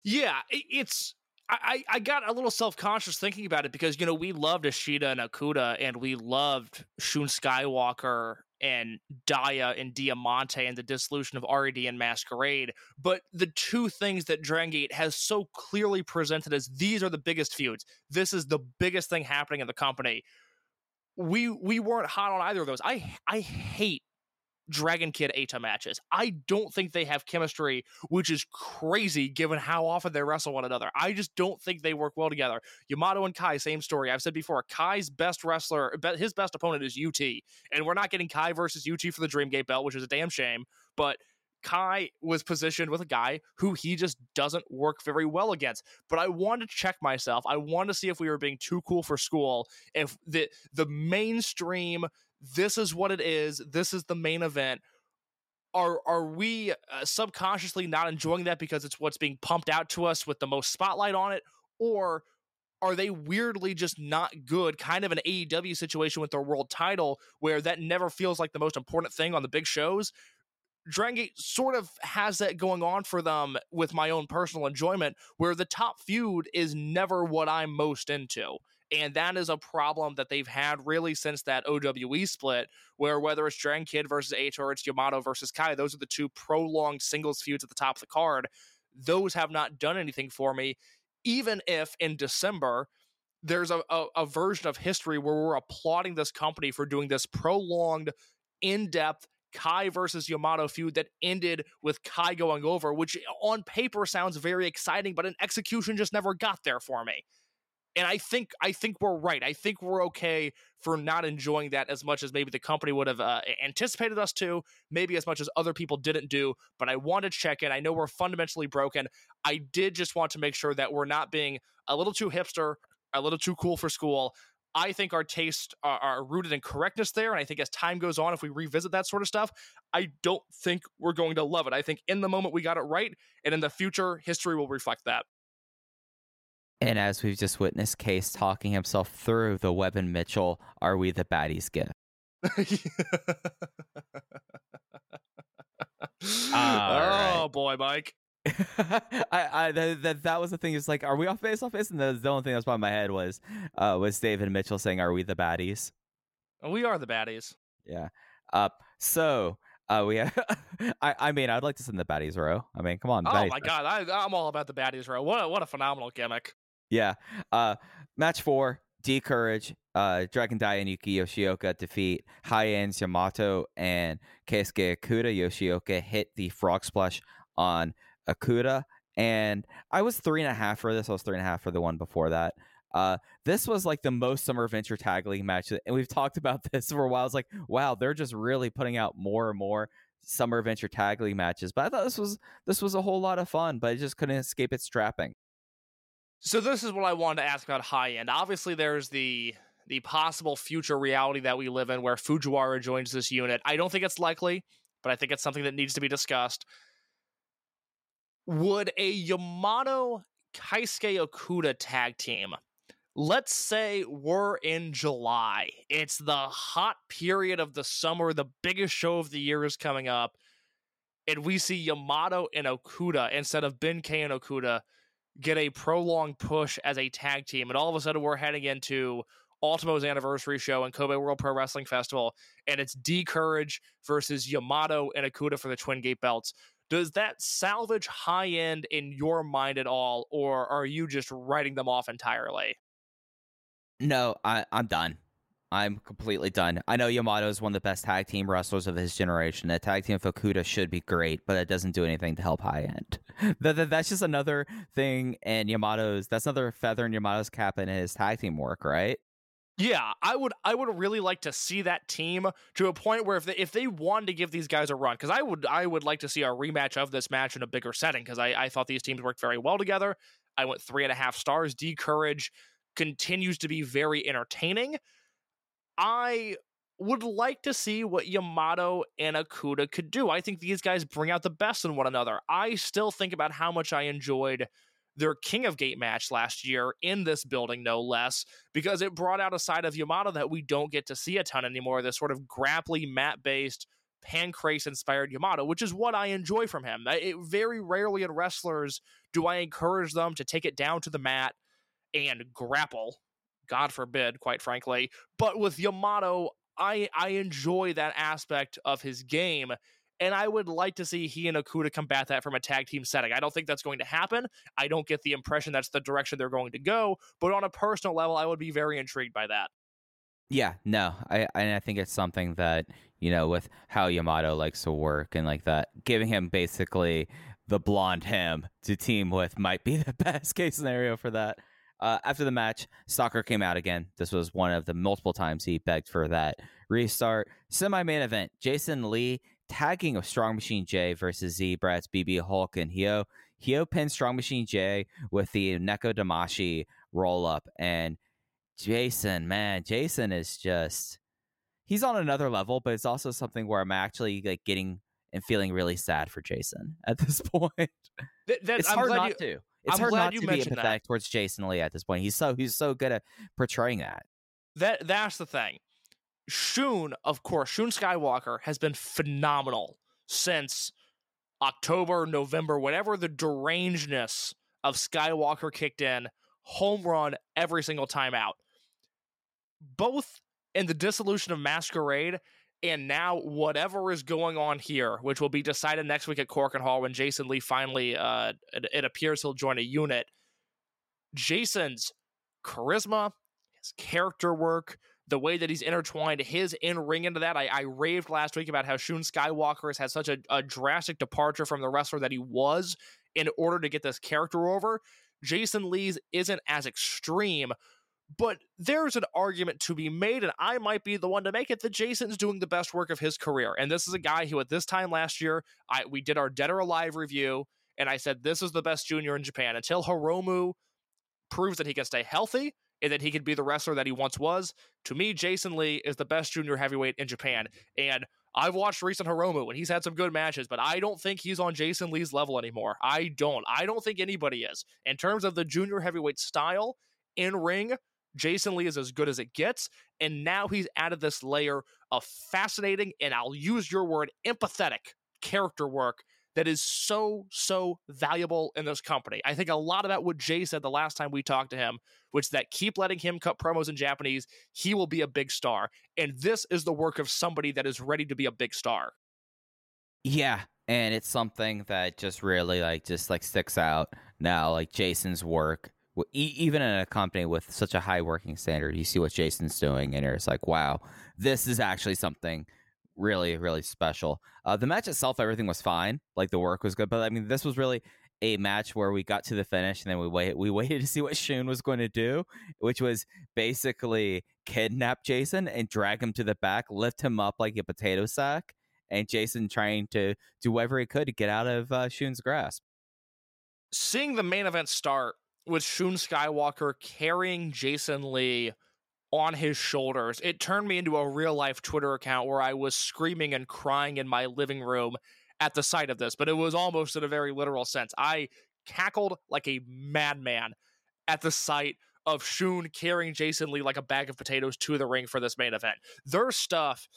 Yeah, it's I, I got a little self conscious thinking about it because you know we loved Ishida and Okuda and we loved Shun Skywalker and Dia and Diamante and the dissolution of RED and Masquerade. But the two things that Dragon Gate has so clearly presented as these are the biggest feuds. This is the biggest thing happening in the company. We we weren't hot on either of those. I I hate Dragon Kid Eita matches. I don't think they have chemistry, which is crazy given how often they wrestle one another. I just don't think they work well together. Yamato and Kai, same story. I've said before, Kai's best wrestler, his best opponent is UT, and we're not getting Kai versus UT for the Dream Gate belt, which is a damn shame. But Kai was positioned with a guy who he just doesn't work very well against. But I wanted to check myself. I wanted to see if we were being too cool for school. If the the mainstream this is what it is. This is the main event. Are are we uh, subconsciously not enjoying that because it's what's being pumped out to us with the most spotlight on it, or are they weirdly just not good? Kind of an AEW situation with their world title where that never feels like the most important thing on the big shows. Dragon Gate sort of has that going on for them with my own personal enjoyment, where the top feud is never what I'm most into. And that is a problem that they've had really since that OWE split, where whether it's Dragon Kid versus Eita or it's Yamato versus Kai, those are the two prolonged singles feuds at the top of the card. Those have not done anything for me, even if in December there's a, a, a version of history where we're applauding this company for doing this prolonged, in depth, Kai versus Yamato feud that ended with Kai going over, which on paper sounds very exciting, but an execution just never got there for me and I think I think we're right. I think we're okay for not enjoying that as much as maybe the company would have uh, anticipated us to, maybe as much as other people didn't do. But I want to check in. I know we're fundamentally broken. I did just want to make sure that we're not being a little too hipster, a little too cool for school. I think our tastes are, uh, are, rooted in correctness there. And I think as time goes on, if we revisit that sort of stuff, I don't think we're going to love it. I think in the moment we got it right. And in the future, history will reflect that. And as we've just witnessed, Case talking himself through the Webb and Mitchell, are we the baddies gift? *laughs* oh right. boy, Mike. *laughs* I, I that that was the thing. Is like, are we off base, off base? And the, the only thing that was by my head was, uh, was David Mitchell saying, "Are we the baddies?" We are the baddies. Yeah. Uh, so uh, we have, *laughs* I, I mean, I'd like to send the baddies row. I mean, come on. Oh my row. god, I, I'm all about the baddies row. What a, what a phenomenal gimmick. Yeah. Uh, match four, D'Courage, uh, Dragon Dia and Yuki Yoshioka defeat High Ends Yamato and Keisuke Okuda. Yoshioka hit the frog splash on Okuda. And I was three and a half for this. I was three and a half for the one before that. Uh, this was like the most Summer Adventure Tag League match, and we've talked about *laughs* this for a while. It's like, wow, they're just really putting out more and more Summer Adventure Tag League matches. But I thought this was this was a whole lot of fun, but it just couldn't escape its strapping. So this is what I wanted to ask about high end. Obviously, there's the the possible future reality that we live in where Fujiwara joins this unit. I don't think it's likely, but I think it's something that needs to be discussed. Would a Yamato Keisuke Okuda tag team, let's say we're in July, it's the hot period of the summer, the biggest show of the year is coming up, and we see Yamato and Okuda instead of Ben K and Okuda get a prolonged push as a tag team, and all of a sudden we're heading into Ultimo's anniversary show and Kobe World Pro Wrestling Festival, and it's D'Courage versus Yamato and Okuda for the Twin Gate belts. Does that salvage high end in your mind at all, or are you just writing them off entirely? No, I, I'm done. I'm completely done. I know Yamato is one of the best tag team wrestlers of his generation. A tag team of Okuda should be great, but it doesn't do anything to help high end. *laughs* that, that's just another thing in Yamato's. That's another feather in Yamato's cap in his tag team work, right? Yeah, I would. I would really like to see that team to a point where if they if they wanted to give these guys a run, because I would I would like to see a rematch of this match in a bigger setting, because I, I thought these teams worked very well together. I went three and a half stars. D'Courage continues to be very entertaining I would like to see what Yamato and Okuda could do. I think these guys bring out the best in one another. I still think about how much I enjoyed their King of Gate match last year in this building, no less, because it brought out a side of Yamato that we don't get to see a ton anymore. This sort of grapply mat based, pancrase inspired Yamato, which is what I enjoy from him. It, very rarely in wrestlers do I encourage them to take it down to the mat and grapple. God forbid, quite frankly. But with Yamato, I I enjoy that aspect of his game. And I would like to see he and Okuda combat that from a tag team setting. I don't think that's going to happen. I don't get the impression that's the direction they're going to go. But on a personal level, I would be very intrigued by that. Yeah, no, I and I think it's something that you know with how Yamato likes to work and like that, giving him basically the blonde him to team with might be *laughs* the best case scenario for that. Uh, after the match, Stalker came out again. This was one of the multiple times he begged for that restart. Semi main event Jason Lee tagging of Strong Machine J versus Z-Brats, BB, Hulk, and Hyo. Hyo pinned Strong Machine J with the Neko Damashi roll up. And Jason, man, Jason is just. He's on another level, but it's also something where I'm actually like getting and feeling really sad for Jason *laughs* at this point. That, that, it's I'm hard not you, to. It's I'm hard glad not you to be empathetic that. towards Jason Lee at this point. He's so he's so good at portraying that. That that's the thing. Shun, of course, Shun Skywalker has been phenomenal since October, November, whatever the derangedness of Skywalker kicked in, home run every single time out. Both in the dissolution of Masquerade and now whatever is going on here, which will be decided next week at Korakuen Hall when Jason Lee finally, uh, it, it appears he'll join a unit. Jason's charisma, his character work, the way that he's intertwined his in ring into that. I, I raved last week about how Shun Skywalker has had such a, a drastic departure from the wrestler that he was in order to get this character over. Jason Lee's isn't as extreme, but there's an argument to be made, and I might be the one to make it that Jason's doing the best work of his career. And this is a guy who, at this time last year, I we did our Dead or Alive review, and I said this is the best junior in Japan until Hiromu proves that he can stay healthy and that he can be the wrestler that he once was. To me, Jason Lee is the best junior heavyweight in Japan. Mm-hmm. And I've watched recent Hiromu and he's had some good matches, but I don't think he's on Jason Lee's level anymore. I don't. I don't think anybody is. In terms of the junior heavyweight style in ring, Jason Lee is as good as it gets. And now he's added this layer of fascinating, and I'll use your word, empathetic character work that is so, so valuable in this company. I think a lot about what Jay said the last time we talked to him, which is that keep letting him cut promos in Japanese. He will be a big star. And this is the work of somebody that is ready to be a big star. Yeah, and it's something that just really like just like sticks out now. Like Jason's work, even in a company with such a high working standard, you see what Jason's doing, and it's like, wow, this is actually something really, really special. Uh, the match itself, everything was fine. Like the work was good, but I mean, this was really a match where we got to the finish and then we wait we *laughs* waited to see what Shun was going to do, which was basically kidnap Jason and drag him to the back, lift him up like a potato sack, and Jason trying to do whatever he could to get out of uh, Shun's grasp. Seeing the main event start with Shun Skywalker carrying Jason Lee on his shoulders, it turned me into a real life Twitter account where I was screaming and crying in my living room at the sight of this, but it was almost in a very literal sense. I cackled like a madman at the sight of Shun carrying Jason Lee like a bag of potatoes to the ring for this main event. Their stuff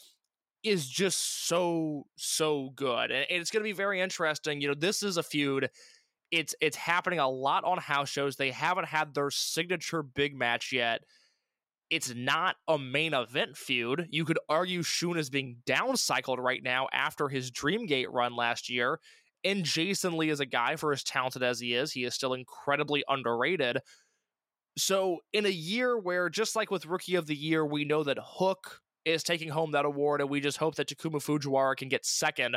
is just so so good, and it's going to be very interesting. You know, this is a feud. It's it's happening a lot on house shows. They haven't had their signature big match yet. It's not a main event feud. You could argue Shun is being downcycled right now after his Dreamgate run last year. And Jason Lee is a guy, for as talented as he is, he is still incredibly underrated. So, in a year where, just like with Rookie of the Year, we know that Hook is taking home that award, and we just hope that Takuma Fujiwara can get second.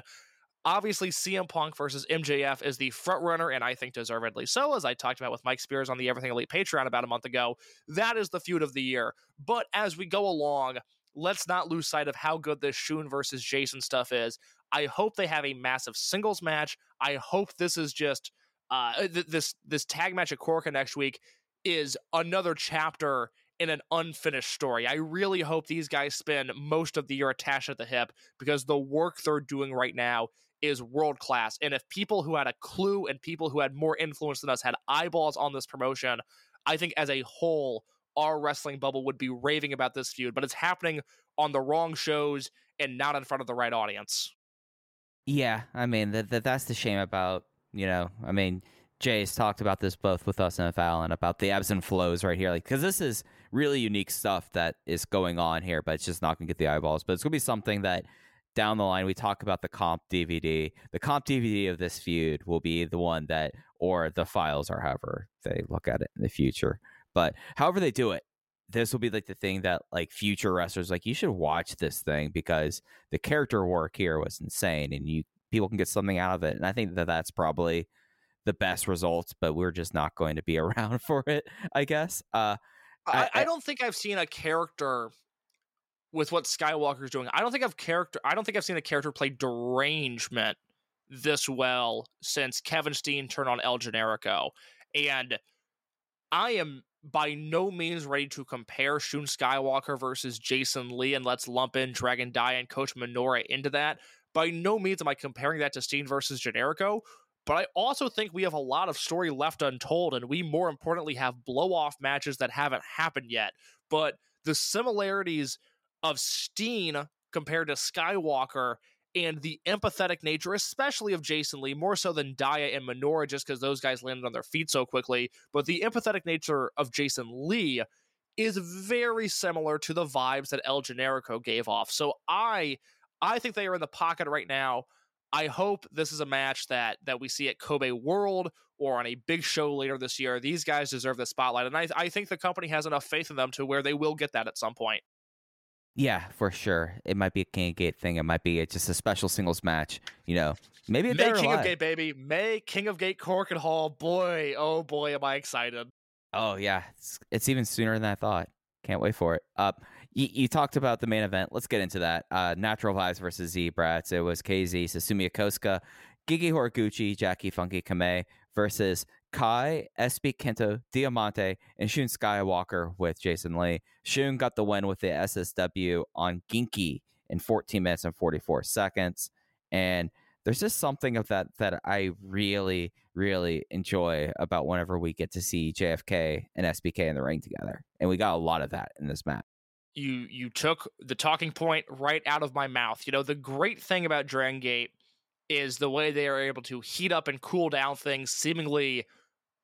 Obviously, CM Punk versus MJF is the front runner, and I think deservedly so, as I talked about with Mike Spears on the Everything Elite Patreon about a month ago. That is the feud of the year. But as we go along, let's not lose sight of how good this Shun versus Jason stuff is. I hope they have a massive singles match. I hope this is just uh, th- this this tag match at Corka next week is another chapter in an unfinished story. I really hope these guys spend most of the year attached at the hip because the work they're doing right now is world class. And if people who had a clue and people who had more influence than us had eyeballs on this promotion, I think as a whole, our wrestling bubble would be raving about this feud. But it's happening on the wrong shows and not in front of the right audience. Yeah, I mean that, that that's the shame about you know. I mean, Jay's talked about this both with us and Fallon about the ebbs and flows right here, like because this is really unique stuff that is going on here, but it's just not going to get the eyeballs. But it's going to be something that down the line we talk about the comp DVD. The comp DVD of this feud will be the one that, or the files, or however they look at it in the future. But however they do it, this will be like the thing that like future wrestlers like you should watch this thing because the character work here was insane and you people can get something out of it and i think that that's probably the best results but we're just not going to be *laughs* around for it i guess uh I, I, I don't think i've seen a character with what skywalker's doing i don't think i've character i don't think i've seen a character play derangement this well since kevin steen turned on el generico and i am by no means ready to compare Shun Skywalker versus Jason Lee, and let's lump in Dragon Dia and Coach Minoura into that. By no means am I comparing that to Steen versus Generico, but I also think we have a lot of story left untold, and we more importantly have blow off matches that haven't happened yet. But the similarities of Steen compared to Skywalker and the empathetic nature, especially of Jason Lee, more so than Dia and Minoura, just because those guys landed on their feet so quickly. But the empathetic nature of Jason Lee is very similar to the vibes that El Generico gave off. So I I think they are in the pocket right now. I hope this is a match that that we see at Kobe World or on a big show later this year. These guys deserve the spotlight, and I, I think the company has enough faith in them to where they will get that at some point. Yeah, for sure. It might be a King of Gate thing. It might be it's just a special singles match. You know, maybe May King alive. of Gate, baby. May King of Gate Korakuen Hall. Boy, oh boy, am I excited. Oh yeah, it's, it's even sooner than I thought. Can't wait for it. Uh, you, you, talked about the main event. Let's get into that. Uh, Natural Vibes versus Z Brats. It was KZ, Susumu Yokosuka, Genki Horiguchi, Jackie Funky Kamei versus Kai, SB Kento, Diamante, and Shun Skywalker with Jason Lee. Shun got the win with the SSW on Genki in 14 minutes and 44 seconds. And there's just something of that that I really, really enjoy about whenever we get to see JFK and SBK in the ring together. And we got a lot of that in this match. You you took the talking point right out of my mouth. You know, the great thing about Dragon Gate is the way they are able to heat up and cool down things seemingly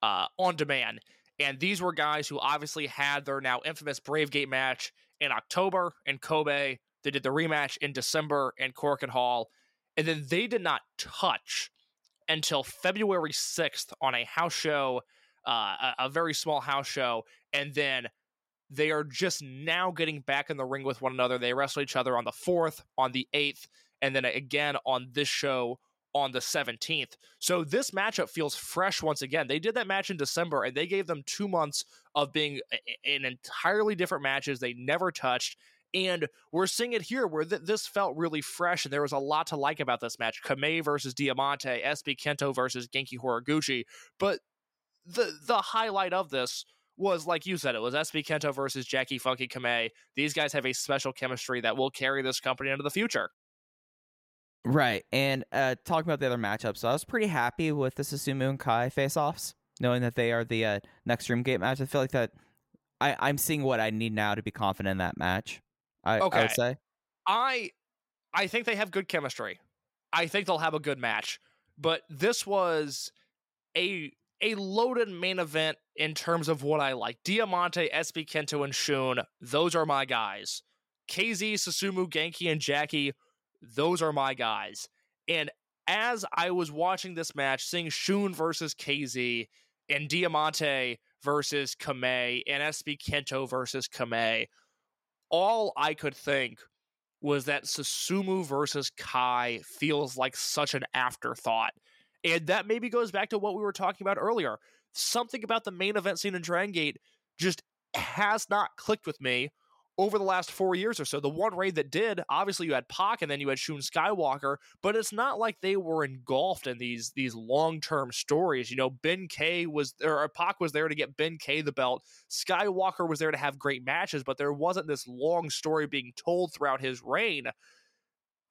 uh, on demand. And these were guys who obviously had their now infamous Brave Gate match in October in Kobe. They did the rematch in December in Korakuen Hall. And then they did not touch until February 6th on a house show, uh, a, a very small house show. And then they are just now getting back in the ring with one another. They wrestle each other on the 4th, on the 8th, and then again on this show on the 17th. So this matchup feels fresh once again. They did that match in December and they gave them two months of being in entirely different matches they never touched. And we're seeing it here where th- this felt really fresh and there was a lot to like about this match. Kamei versus Diamante, SB Kento versus Genki Horiguchi. But the the highlight of this was like you said, it was SB Kento versus Jackie Funky Kamei. These guys have a special chemistry that will carry this company into the future. Right. And uh, talking about the other matchups, I was pretty happy with the Susumu and Kai face offs, knowing that they are the uh, next Dreamgate match. I feel like that I, I'm seeing what I need now to be confident in that match. I, okay. I would say. I I think they have good chemistry. I think they'll have a good match. But this was a a loaded main event in terms of what I like. Diamante, SB Kento, and Shun, those are my guys. KZ, Susumu, Genki, and Jackie those are my guys. And as I was watching this match, seeing Shun versus KZ and Diamante versus Kamei and SB Kento versus Kamei, all I could think was that Susumu versus Kai feels like such an afterthought. And that maybe goes back to what we were talking about earlier. Something about the main event scene in Dragon Gate just has not clicked with me over the last four years or so. The one raid that did, obviously you had Pac and then you had Shun Skywalker, but it's not like they were engulfed in these these long term stories. You know, Ben K was or Pac was there to get Ben K the belt. Skywalker was there to have great matches, but there wasn't this long story being told throughout his reign.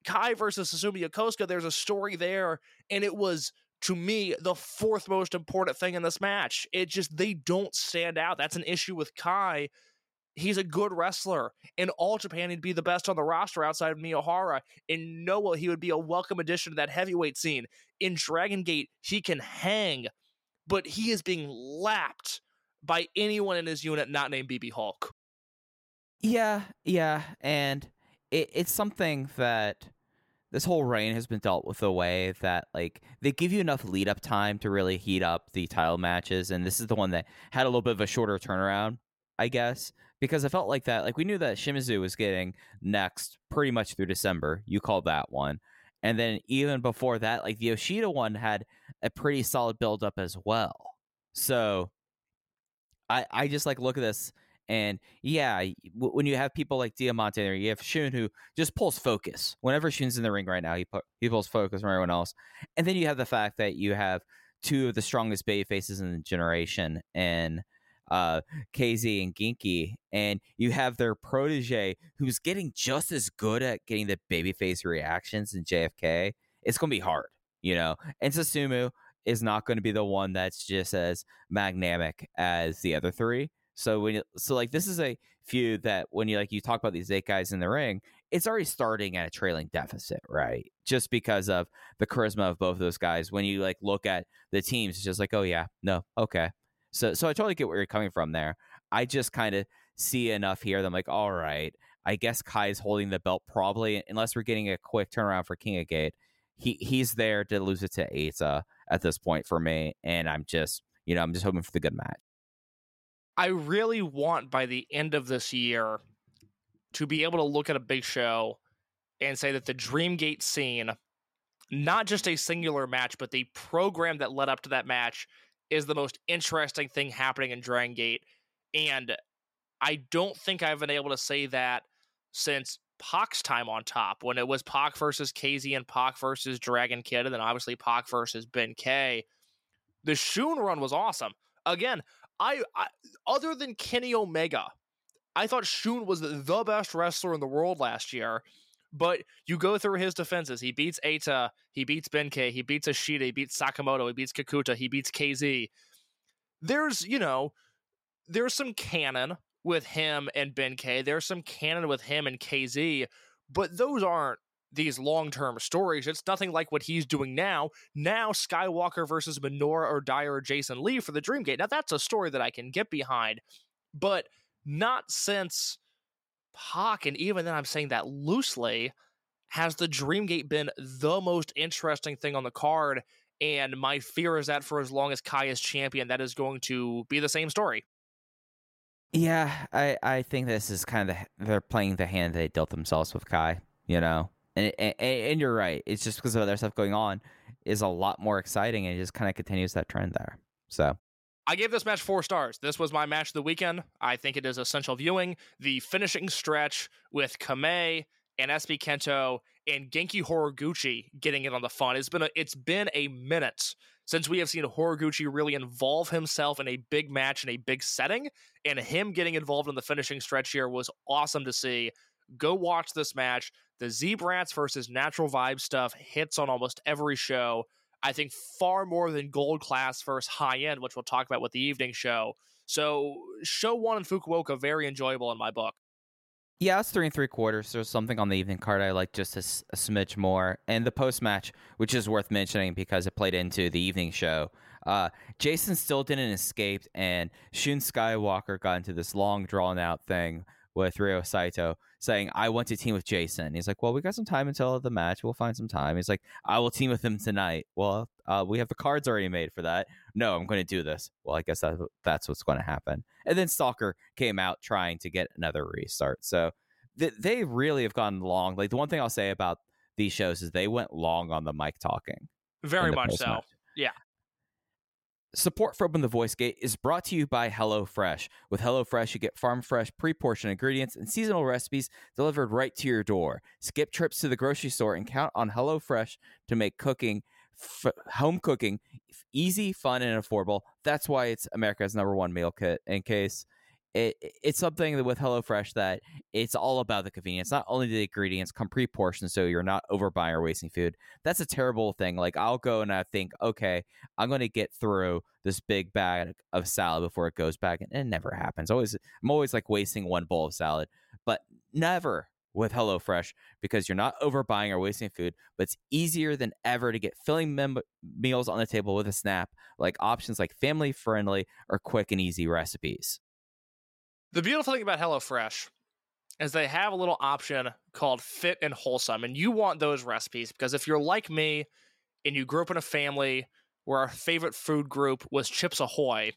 Kai versus Susumu Yokosuka, there's a story there, and it was to me the fourth most important thing in this match. It just they don't stand out. That's an issue with Kai. He's a good wrestler. In all Japan, he'd be the best on the roster outside of Miyahara. In Noah, he would be a welcome addition to that heavyweight scene. In Dragon Gate, he can hang, but he is being lapped by anyone in his unit not named BB Hulk. Yeah, yeah, and it, it's something that this whole reign has been dealt with a way that like they give you enough lead up time to really heat up the title matches, and this is the one that had a little bit of a shorter turnaround, I guess, because I felt like that. Like we knew that Shimizu was getting next pretty much through December. You called that one. And then even before that, like the Yoshida one had a pretty solid build up as well. So I I just like look at this and yeah, w- when you have people like Diamante there, you have Shun who just pulls focus. Whenever Shun's in the ring right now, he put, he pulls focus from everyone else. And then you have the fact that you have two of the strongest baby faces in the generation and uh, KZ and Genki, and you have their protege who's getting just as good at getting the babyface reactions in JFK. It's going to be hard, you know. And Susumu is not going to be the one that's just as magnamic as the other three. So when you, so like this is a feud that when you like you talk about these eight guys in the ring, it's already starting at a trailing deficit, right? Just because of the charisma of both those guys. When you like look at the teams, it's just like, oh yeah, no, okay. So so I totally get where you're coming from there. I just kind of see enough here that I'm like, all right, I guess Kai's holding the belt probably unless we're getting a quick turnaround for King of Gate. He he's there to lose it to Eita at this point for me, and I'm just you know I'm just hoping for the good match. I really want by the end of this year to be able to look at a big show and say that the Dreamgate scene, not just a singular match, but the program that led up to that match, is the most interesting thing happening in Dragon Gate. And I don't think I've been able to say that since Pac's time on top, when it was Pac versus KZ and Pac versus Dragon Kid, and then obviously Pac versus Ben K. The Shun run was awesome. Again, I, I other than Kenny Omega, I thought Shun was the best wrestler in the world last year. But you go through his defenses. He beats Eita, he beats Benkei, he beats Ashita, he beats Sakamoto, he beats Kakuta, he beats KZ. There's, you know, there's some canon with him and Benkei. There's some canon with him and KZ, but those aren't these long-term stories. It's nothing like what he's doing now. Now Skywalker versus Minoura or Dia or Jason Lee for the Dreamgate. Now that's a story that I can get behind, but not since Pac, and even then I'm saying that loosely, has the Dreamgate been the most interesting thing on the card? And my fear is that for as long as Kai is champion, that is going to be the same story. Yeah, I, I think this is kind of the, they're playing the hand they dealt themselves with Kai, you know, and, and and you're right. It's just because of other stuff going on is a lot more exciting, and it just kind of continues that trend there. So I gave this match four stars. This was my match of the weekend. I think it is essential viewing. The finishing stretch with Kamei and SB Kento and Genki Horiguchi getting it on the fun. It's been a, it's been a minute since we have seen Horiguchi really involve himself in a big match in a big setting, and him getting involved in the finishing stretch here was awesome to see. Go watch this match. The Z-Brats versus Natural Vibe stuff hits on almost every show. I think far more than Gold Class versus High End, which we'll talk about with the evening show. So, show one in Fukuoka, very enjoyable in my book. Yeah, it's three and three quarters. There's something on the evening card I like just a, a smidge more. And the post match, which is worth mentioning because it played into the evening show. Uh, Jason still didn't escape, and Shun Skywalker got into this long, drawn out thing with Ryo Saito saying, I want to team with Jason. He's like, Well, we got some time until the match. We'll find some time. He's like, I will team with him tonight. Well, uh, we have the cards already made for that. No, I'm going to do this. Well, I guess that, that's what's going to happen. And then Stalker came out trying to get another restart. So th- they really have gone long. Like, the one thing I'll say about these shows is they went long on the mic talking. Very much so. Yeah. Support for Open the Voice Gate is brought to you by HelloFresh. With HelloFresh, you get farm fresh, pre portioned ingredients and seasonal recipes delivered right to your door. Skip trips to the grocery store and count on HelloFresh to make cooking, f- home cooking, easy, fun, and affordable. That's why it's America's number one meal kit. In case it, it's something that with HelloFresh that it's all about the convenience. Not only the ingredients come pre-portioned, so you're not overbuying or wasting food. That's a terrible thing. Like I'll go and I think, okay, I'm going to get through this big bag of salad before it goes back, and it never happens. Always, I'm always like wasting one bowl of salad, but never with HelloFresh because you're not overbuying or wasting food, but it's easier than ever to get filling mem- meals on the table with a snap, like options like family friendly or quick and easy recipes. The beautiful thing about HelloFresh is they have a little option called Fit and Wholesome, and you want those recipes because if you're like me and you grew up in a family where our favorite food group was Chips Ahoy,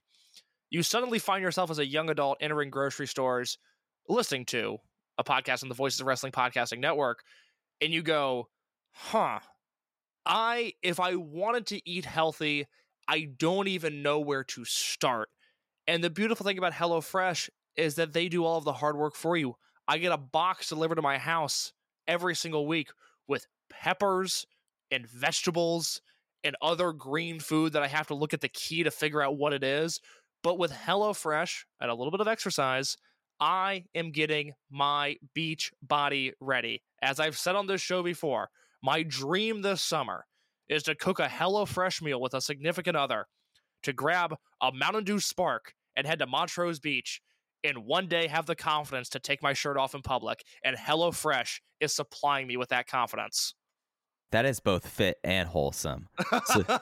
you suddenly find yourself as a young adult entering grocery stores listening to a podcast on the Voices of Wrestling Podcasting Network, and you go, huh, I, if I wanted to eat healthy, I don't even know where to start. And the beautiful thing about HelloFresh is that they do all of the hard work for you. I get a box delivered to my house every single week with peppers and vegetables and other green food that I have to look at the key to figure out what it is. But with HelloFresh and a little bit of exercise, I am getting my beach body ready. As I've said on this show before, my dream this summer is to cook a HelloFresh meal with a significant other, to grab a Mountain Dew Spark and head to Montrose Beach and one day have the confidence to take my shirt off in public. And HelloFresh is supplying me with that confidence. That is both fit and wholesome. So, *laughs*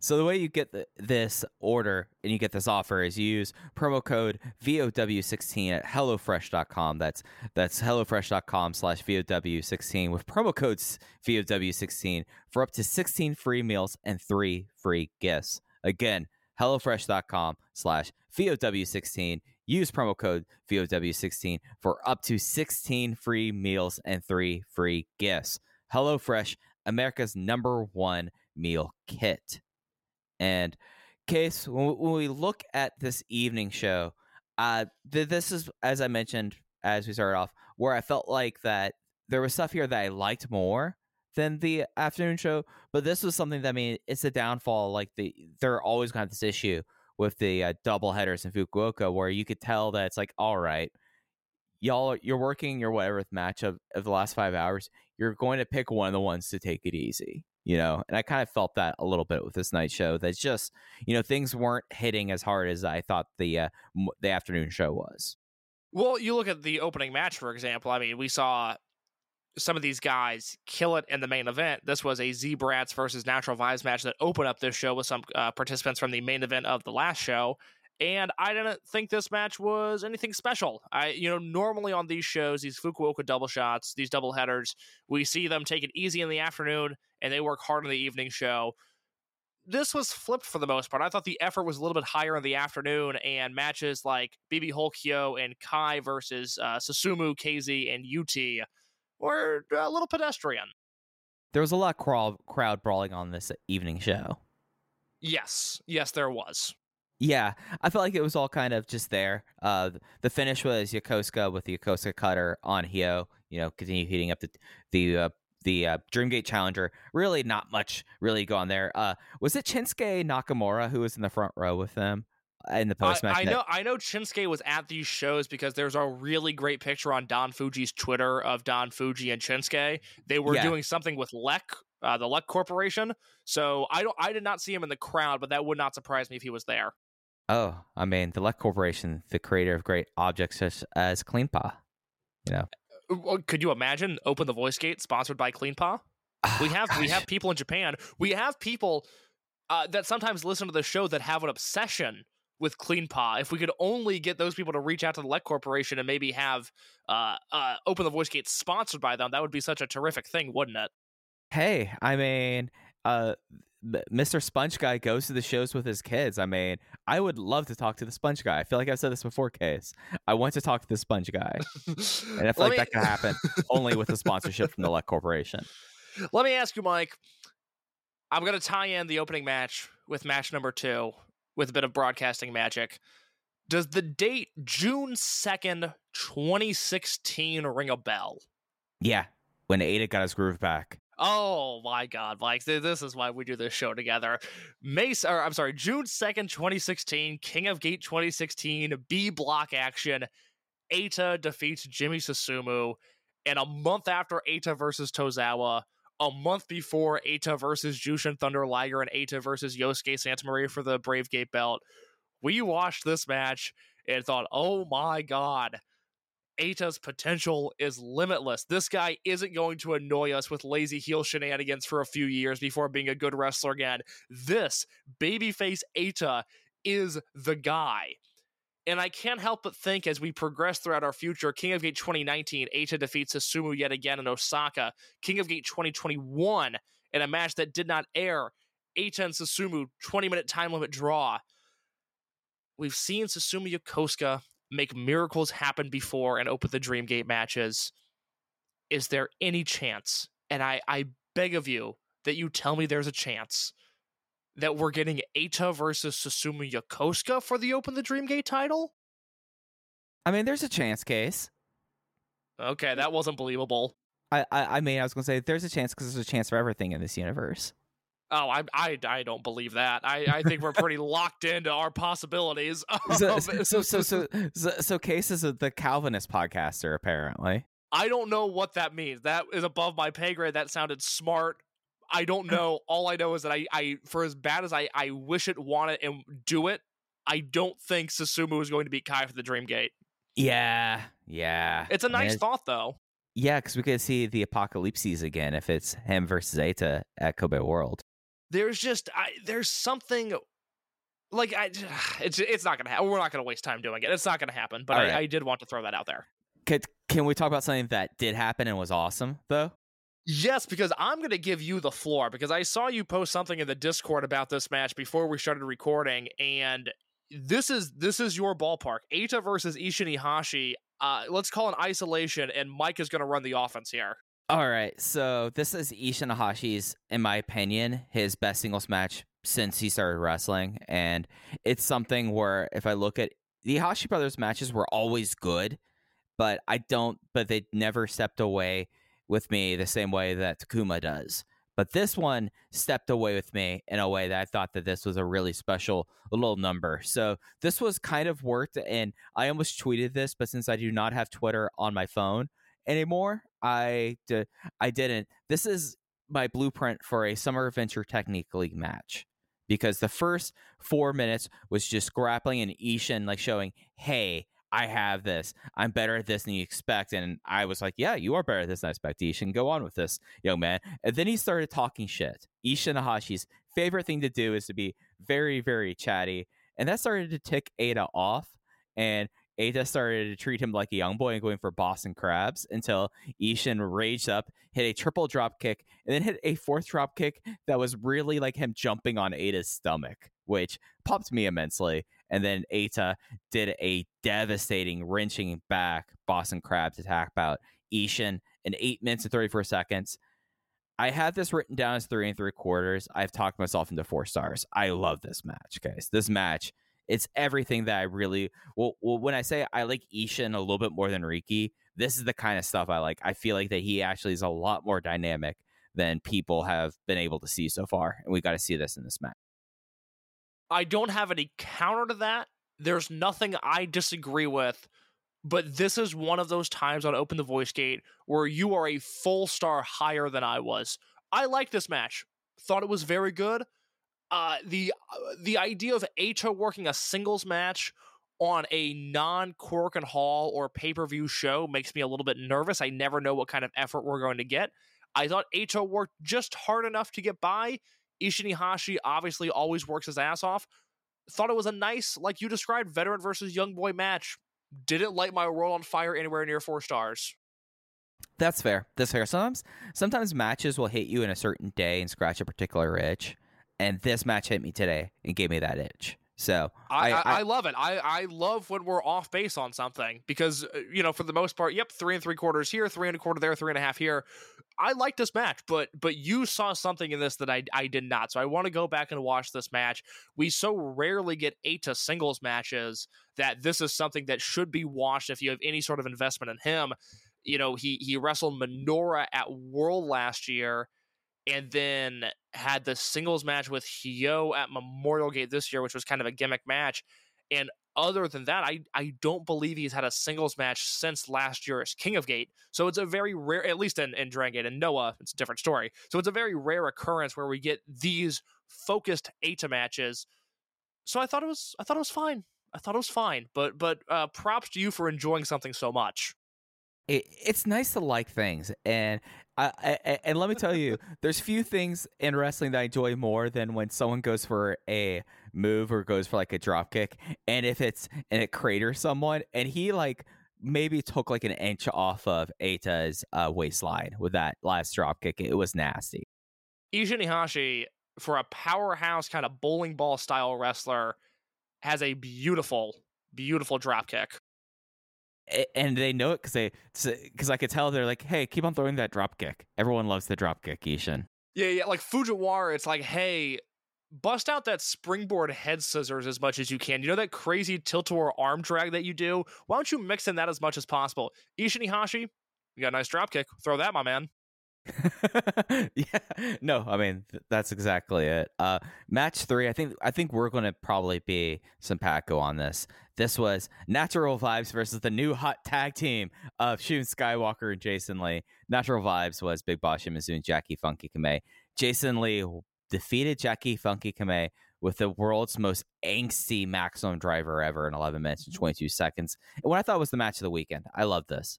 so the way you get the, this order and you get this offer is you use promo code VOW16 at HelloFresh.com. That's that's HelloFresh.com slash VOW16 with promo codes VOW16 for up to 16 free meals and three free gifts. Again, HelloFresh.com slash VOW16. Use promo code VOW16 for up to 16 free meals and three free gifts. HelloFresh, America's number one meal kit. And case when we look at this evening show, uh, this is as I mentioned as we started off, where I felt like that there was stuff here that I liked more than the afternoon show, but this was something that I mean it's a downfall. Like the they're always to have this issue with the uh, double headers in Fukuoka, where you could tell that it's like, all right, y'all, you're working your whatever match of, the last five hours. You're going to pick one of the ones to take it easy, you know. And I kind of felt that a little bit with this night show. That's just, you know, things weren't hitting as hard as I thought the uh, the afternoon show was. Well, you look at the opening match, for example. I mean, we saw some of these guys kill it in the main event. This was a Z Brats versus Natural Vibes match that opened up this show with some uh, participants from the main event of the last show. And I didn't think this match was anything special. I, you know, normally on these shows, these Fukuoka double shots, these double headers, we see them take it easy in the afternoon and they work hard in the evening show. This was flipped for the most part. I thought the effort was a little bit higher in the afternoon, and matches like BB Hulkio and Kai versus uh, Susumu, KZ, and UT or a little pedestrian. There was a lot of crowd, crowd brawling on this evening show. Yes, yes, there was. Yeah, I felt like it was all kind of just there. Uh, the finish was Yokosuka with the Yokosuka cutter on Hyo. You know, continue heating up the the uh, the uh, Dreamgate Challenger. Really, not much really going there. Uh, was it Shinsuke Nakamura who was in the front row with them? In the post match. I, I know I know Shinsuke was at these shows because there's a really great picture on Don Fujii's Twitter of Don Fujii and Shinsuke. They were yeah. doing something with Lek, uh, the Lek Corporation. So I don't I did not see him in the crowd, but that would not surprise me if he was there. Oh, I mean the Lek Corporation, the creator of great objects such as CleanPa. You know. Uh, could you imagine Open the Voice Gate sponsored by CleanPa? Oh, we have gosh. we have people in Japan. We have people uh, that sometimes listen to the show that have an obsession with Clean Paw. If we could only get those people to reach out to the Lek Corporation and maybe have uh, uh, Open the Voice Gate sponsored by them, that would be such a terrific thing, wouldn't it? Hey, I mean, uh, Mr. Sponge Guy goes to the shows with his kids. I mean, I would love to talk to the Sponge Guy. I feel like I've said this before, Case. I want to talk to the Sponge Guy, and I feel *laughs* like me... that can happen only with the sponsorship from the Lek Corporation. Let me ask you, Mike. I'm going to tie in the opening match with match number two with a bit of broadcasting magic. Does the date June 2nd, 2016 ring a bell? Yeah, when Eita got his groove back. Oh my God, Mike! This is why we do this show together. Mace, or I'm sorry, June second, 2016, King of Gate 2016, B block action. Eita defeats Jimmy Susumu, and a month after Eita versus Tozawa, a month before Eita versus Jushin Thunder Liger and Eita versus Yosuke Santa Maria for the Brave Gate belt, we watched this match and thought, "Oh my God." Eita's potential is limitless. This guy isn't going to annoy us with lazy heel shenanigans for a few years before being a good wrestler again. This babyface Eita is the guy. And I can't help but think as we progress throughout our future, King of Gate 2019, Eita defeats Susumu yet again in Osaka. King of Gate 2021, in a match that did not air, Eita and Susumu 20 minute time limit draw. We've seen Susumu Yokosuka make miracles happen before and open the Dream Gate matches. Is there any chance? And I, I beg of you that you tell me there's a chance that we're getting Eita versus Susumu Yokosuka for the Open the Dream Gate title? I mean, there's a chance case. Okay, that wasn't believable. I, I, I mean, I was gonna say there's a chance because there's a chance for everything in this universe. Oh, I, I, I don't believe that. I, I think we're pretty *laughs* locked into our possibilities. *laughs* So, so, so, so, so, so, Case is the Calvinist podcaster, apparently. I don't know what that means. That is above my pay grade. That sounded smart. I don't know. All I know is that I, I for as bad as I, I wish it, want it, and do it, I don't think Susumu is going to beat Kai for the Dream Gate. Yeah, yeah. It's a nice thought, though. Yeah, because we could see the apocalypses again if it's him versus Zeta at Kobe World. There's just I, there's something like I *sighs* it's it's not gonna happen. We're not gonna waste time doing it. It's not gonna happen. But I, right. I did want to throw that out there. Could, can we talk about something that did happen and was awesome, though? Yes, because I'm going to give you the floor because I saw you post something in the Discord about this match before we started recording, and this is this is your ballpark. Eita versus Ishin Iihashi. Uh, let's call an isolation, and Mike is going to run the offense here. All right, so this is Ishin Iihashi's, in my opinion, his best singles match since he started wrestling, and it's something where if I look at the Iihashi brothers matches were always good, but I don't, but they never stepped away with me the same way that Takuma does. But this one stepped away with me in a way that I thought that this was a really special little number. So this was kind of worked, and I almost tweeted this, but since I do not have Twitter on my phone anymore, I di- I didn't. This is my blueprint for a Summer Adventure Technique League match because the first four minutes was just grappling and Ishin like showing, hey, I have this. I'm better at this than you expect. And I was like, yeah, you are better at this than I expect. Ishin, go on with this, young man. And then he started talking shit. Ishin Iihashi's favorite thing to do is to be very, very chatty. And that started to tick Eita off. And Eita started to treat him like a young boy and going for Boston crabs until Ishin raged up, hit a triple drop kick, and then hit a fourth drop kick that was really like him jumping on Eita's stomach, which popped me immensely. And then Eita did a devastating wrenching back Boston crabs attack bout Ishin in eight minutes and 34 seconds. I had this written down as three and three quarters. I've talked myself into four stars. I love this match, guys. This match, it's everything that I really well, well when I say I like Ishin a little bit more than Riki, this is the kind of stuff I like. I feel like that he actually is a lot more dynamic than people have been able to see so far. And we got to see this in this match. I don't have any counter to that. There's nothing I disagree with, but this is one of those times on Open the Voice Gate where you are a full star higher than I was. I like this match. Thought it was very good. Uh, the uh, the idea of Eita working a singles match on a non Korakuen Hall or pay per view show makes me a little bit nervous. I never know what kind of effort we're going to get. I thought Eita worked just hard enough to get by. Ishin Iihashi obviously always works his ass off. Thought it was a nice, like you described, veteran versus young boy match. Didn't light my world on fire anywhere near four stars. That's fair. That's fair. Sometimes sometimes matches will hit you in a certain day and scratch a particular itch. And this match hit me today and gave me that itch. So I, I, I- I love it. I, I love when we're off base on something because, uh, you know, for the most part, yep, three and three quarters here, three and a quarter there, three and a half here. I like this match, but but you saw something in this that I, I did not. So I want to go back and watch this match. We so rarely get Eita singles matches that this is something that should be watched if you have any sort of investment in him. You know, he he wrestled Minoura at World last year and then had the singles match with Hyo at Memorial Gate this year, which was kind of a gimmick match. And other than that, I, I don't believe he's had a singles match since last year's King of Gate. So it's a very rare, at least in, in Dragon Gate and Noah, it's a different story. So it's a very rare occurrence where we get these focused Eita matches. So I thought it was I thought it was fine. I thought it was fine. But but uh, props to you for enjoying something so much. It, it's nice to like things, and I, I, and let me tell you, there's few things in wrestling that I enjoy more than when someone goes for a move or goes for like a drop kick, and if it's and it craters someone, and he like maybe took like an inch off of Eita's uh, waistline with that last drop kick. It was nasty. Ishin Iihashi, for a powerhouse kind of bowling ball style wrestler, has a beautiful, beautiful drop kick and they know it because they because I could tell they're like, hey, keep on throwing that drop kick. Everyone loves the drop kick, Ishin. Yeah, yeah. Like Fujiwara, it's like, hey, bust out that springboard head scissors as much as you can. You know that crazy tilt-a-whirl arm drag that you do? Why don't you mix in that as much as possible? Ishin Iihashi, you got a nice drop kick. Throw that, my man. *laughs* yeah, no, I mean th- that's exactly it. Uh, match three, I think I think we're going to probably be some Paco on this. This was Natural Vibes versus the new hot tag team of Shun Skywalker and Jason Lee. Natural Vibes was Big Boss Shimizu and Jackie Funky Kamei. Jason Lee defeated Jackie Funky Kamei with the world's most angsty maximum driver ever in 11 minutes and 22 seconds. And what I thought was the match of the weekend. I love this.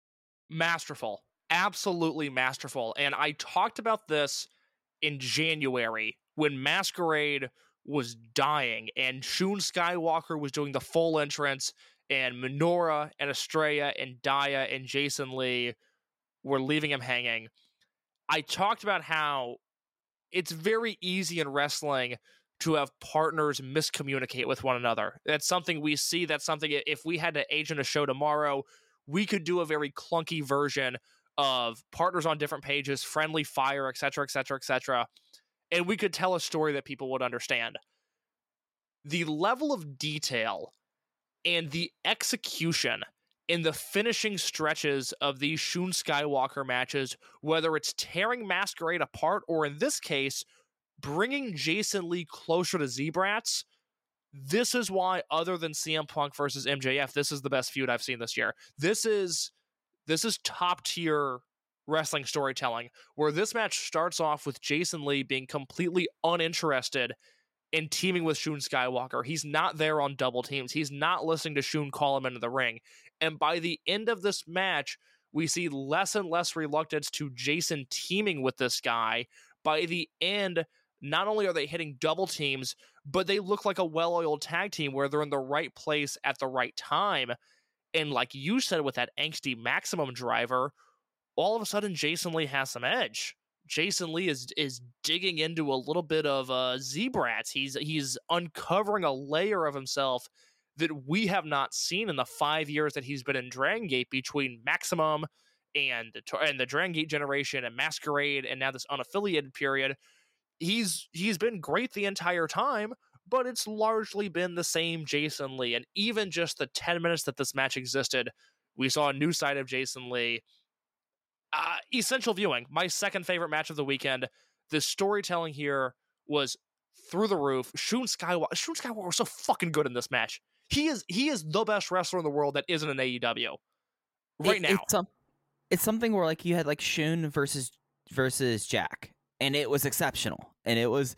Masterful absolutely masterful. And I talked about this in January when Masquerade was dying and Shun Skywalker was doing the full entrance and Minoura and Estrella and Dia and Jason Lee were leaving him hanging. I talked about how it's very easy in wrestling to have partners miscommunicate with one another. That's something we see. That's something if we had to agent a show tomorrow, we could do a very clunky version of partners on different pages, friendly fire, etc., etc., etc., and we could tell a story that people would understand. The level of detail and the execution in the finishing stretches of these Shun Skywalker matches, whether it's tearing Masquerade apart or in this case, bringing Jason Lee closer to Z-Brats, this is why, other than CM Punk versus MJF, this is the best feud I've seen this year. This is this is top tier wrestling storytelling where this match starts off with Jason Lee being completely uninterested in teaming with Shun Skywalker. He's not there on double teams. He's not listening to Shun call him into the ring. And by the end of this match, we see less and less reluctance to Jason teaming with this guy. By the end, not only are they hitting double teams, but they look like a well oiled tag team where they're in the right place at the right time. And like you said with that angsty maximum driver, all of a sudden Jason Lee has some edge. Jason Lee is is digging into a little bit of uh Z-Brats. He's he's uncovering a layer of himself that we have not seen in the five years that he's been in Dragon Gate between Maximum and and the Dragon Gate generation and Masquerade and now this unaffiliated period. He's he's been great the entire time, but it's largely been the same Jason Lee. And even just the 10 minutes that this match existed, we saw a new side of Jason Lee. Uh, essential viewing, my second favorite match of the weekend. The storytelling here was through the roof. Shun Skywalker, Shun Skywalker was so fucking good in this match. He is he is the best wrestler in the world that isn't an AEW right it, now. It's, um, it's something where like you had like Shun versus versus Jack, and it was exceptional. And it was,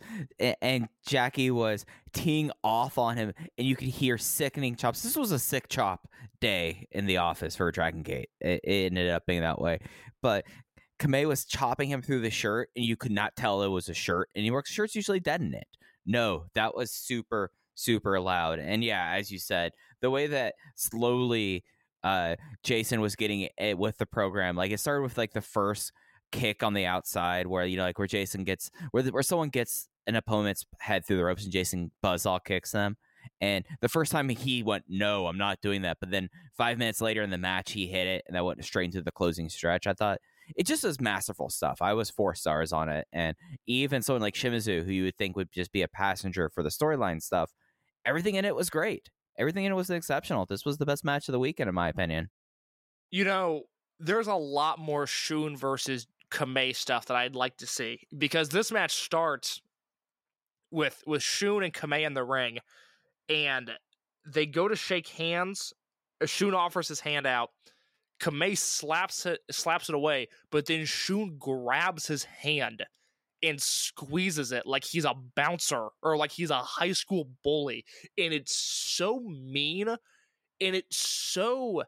and Jackie was teeing off on him, and you could hear sickening chops. This was a sick chop day in the office for Dragon Gate. It, it ended up being that way, but Kamei was chopping him through the shirt, and you could not tell it was a shirt anymore. Shirt's usually dead it. No, that was super, super loud. And yeah, as you said, the way that slowly uh, Jason was getting it with the program, like it started with like the first kick on the outside where you know like where Jason gets where the, where someone gets an opponent's head through the ropes and Jason buzzsaw kicks them. And the first time he went, no, I'm not doing that. But then five minutes later in the match, he hit it and that went straight into the closing stretch. I thought it just was masterful stuff. I was four stars on it. And even someone like Shimizu, who you would think would just be a passenger for the storyline stuff, everything in it was great. Everything in it was exceptional. This was the best match of the weekend, in my opinion. You know, there's a lot more Shun versus Kamei stuff that I'd like to see because this match starts with with Shun and Kamei in the ring, and they go to shake hands. Uh, Shun offers his hand out. Kamei slaps it slaps it away, but then Shun grabs his hand and squeezes it like he's a bouncer or like he's a high school bully, and it's so mean, and it's so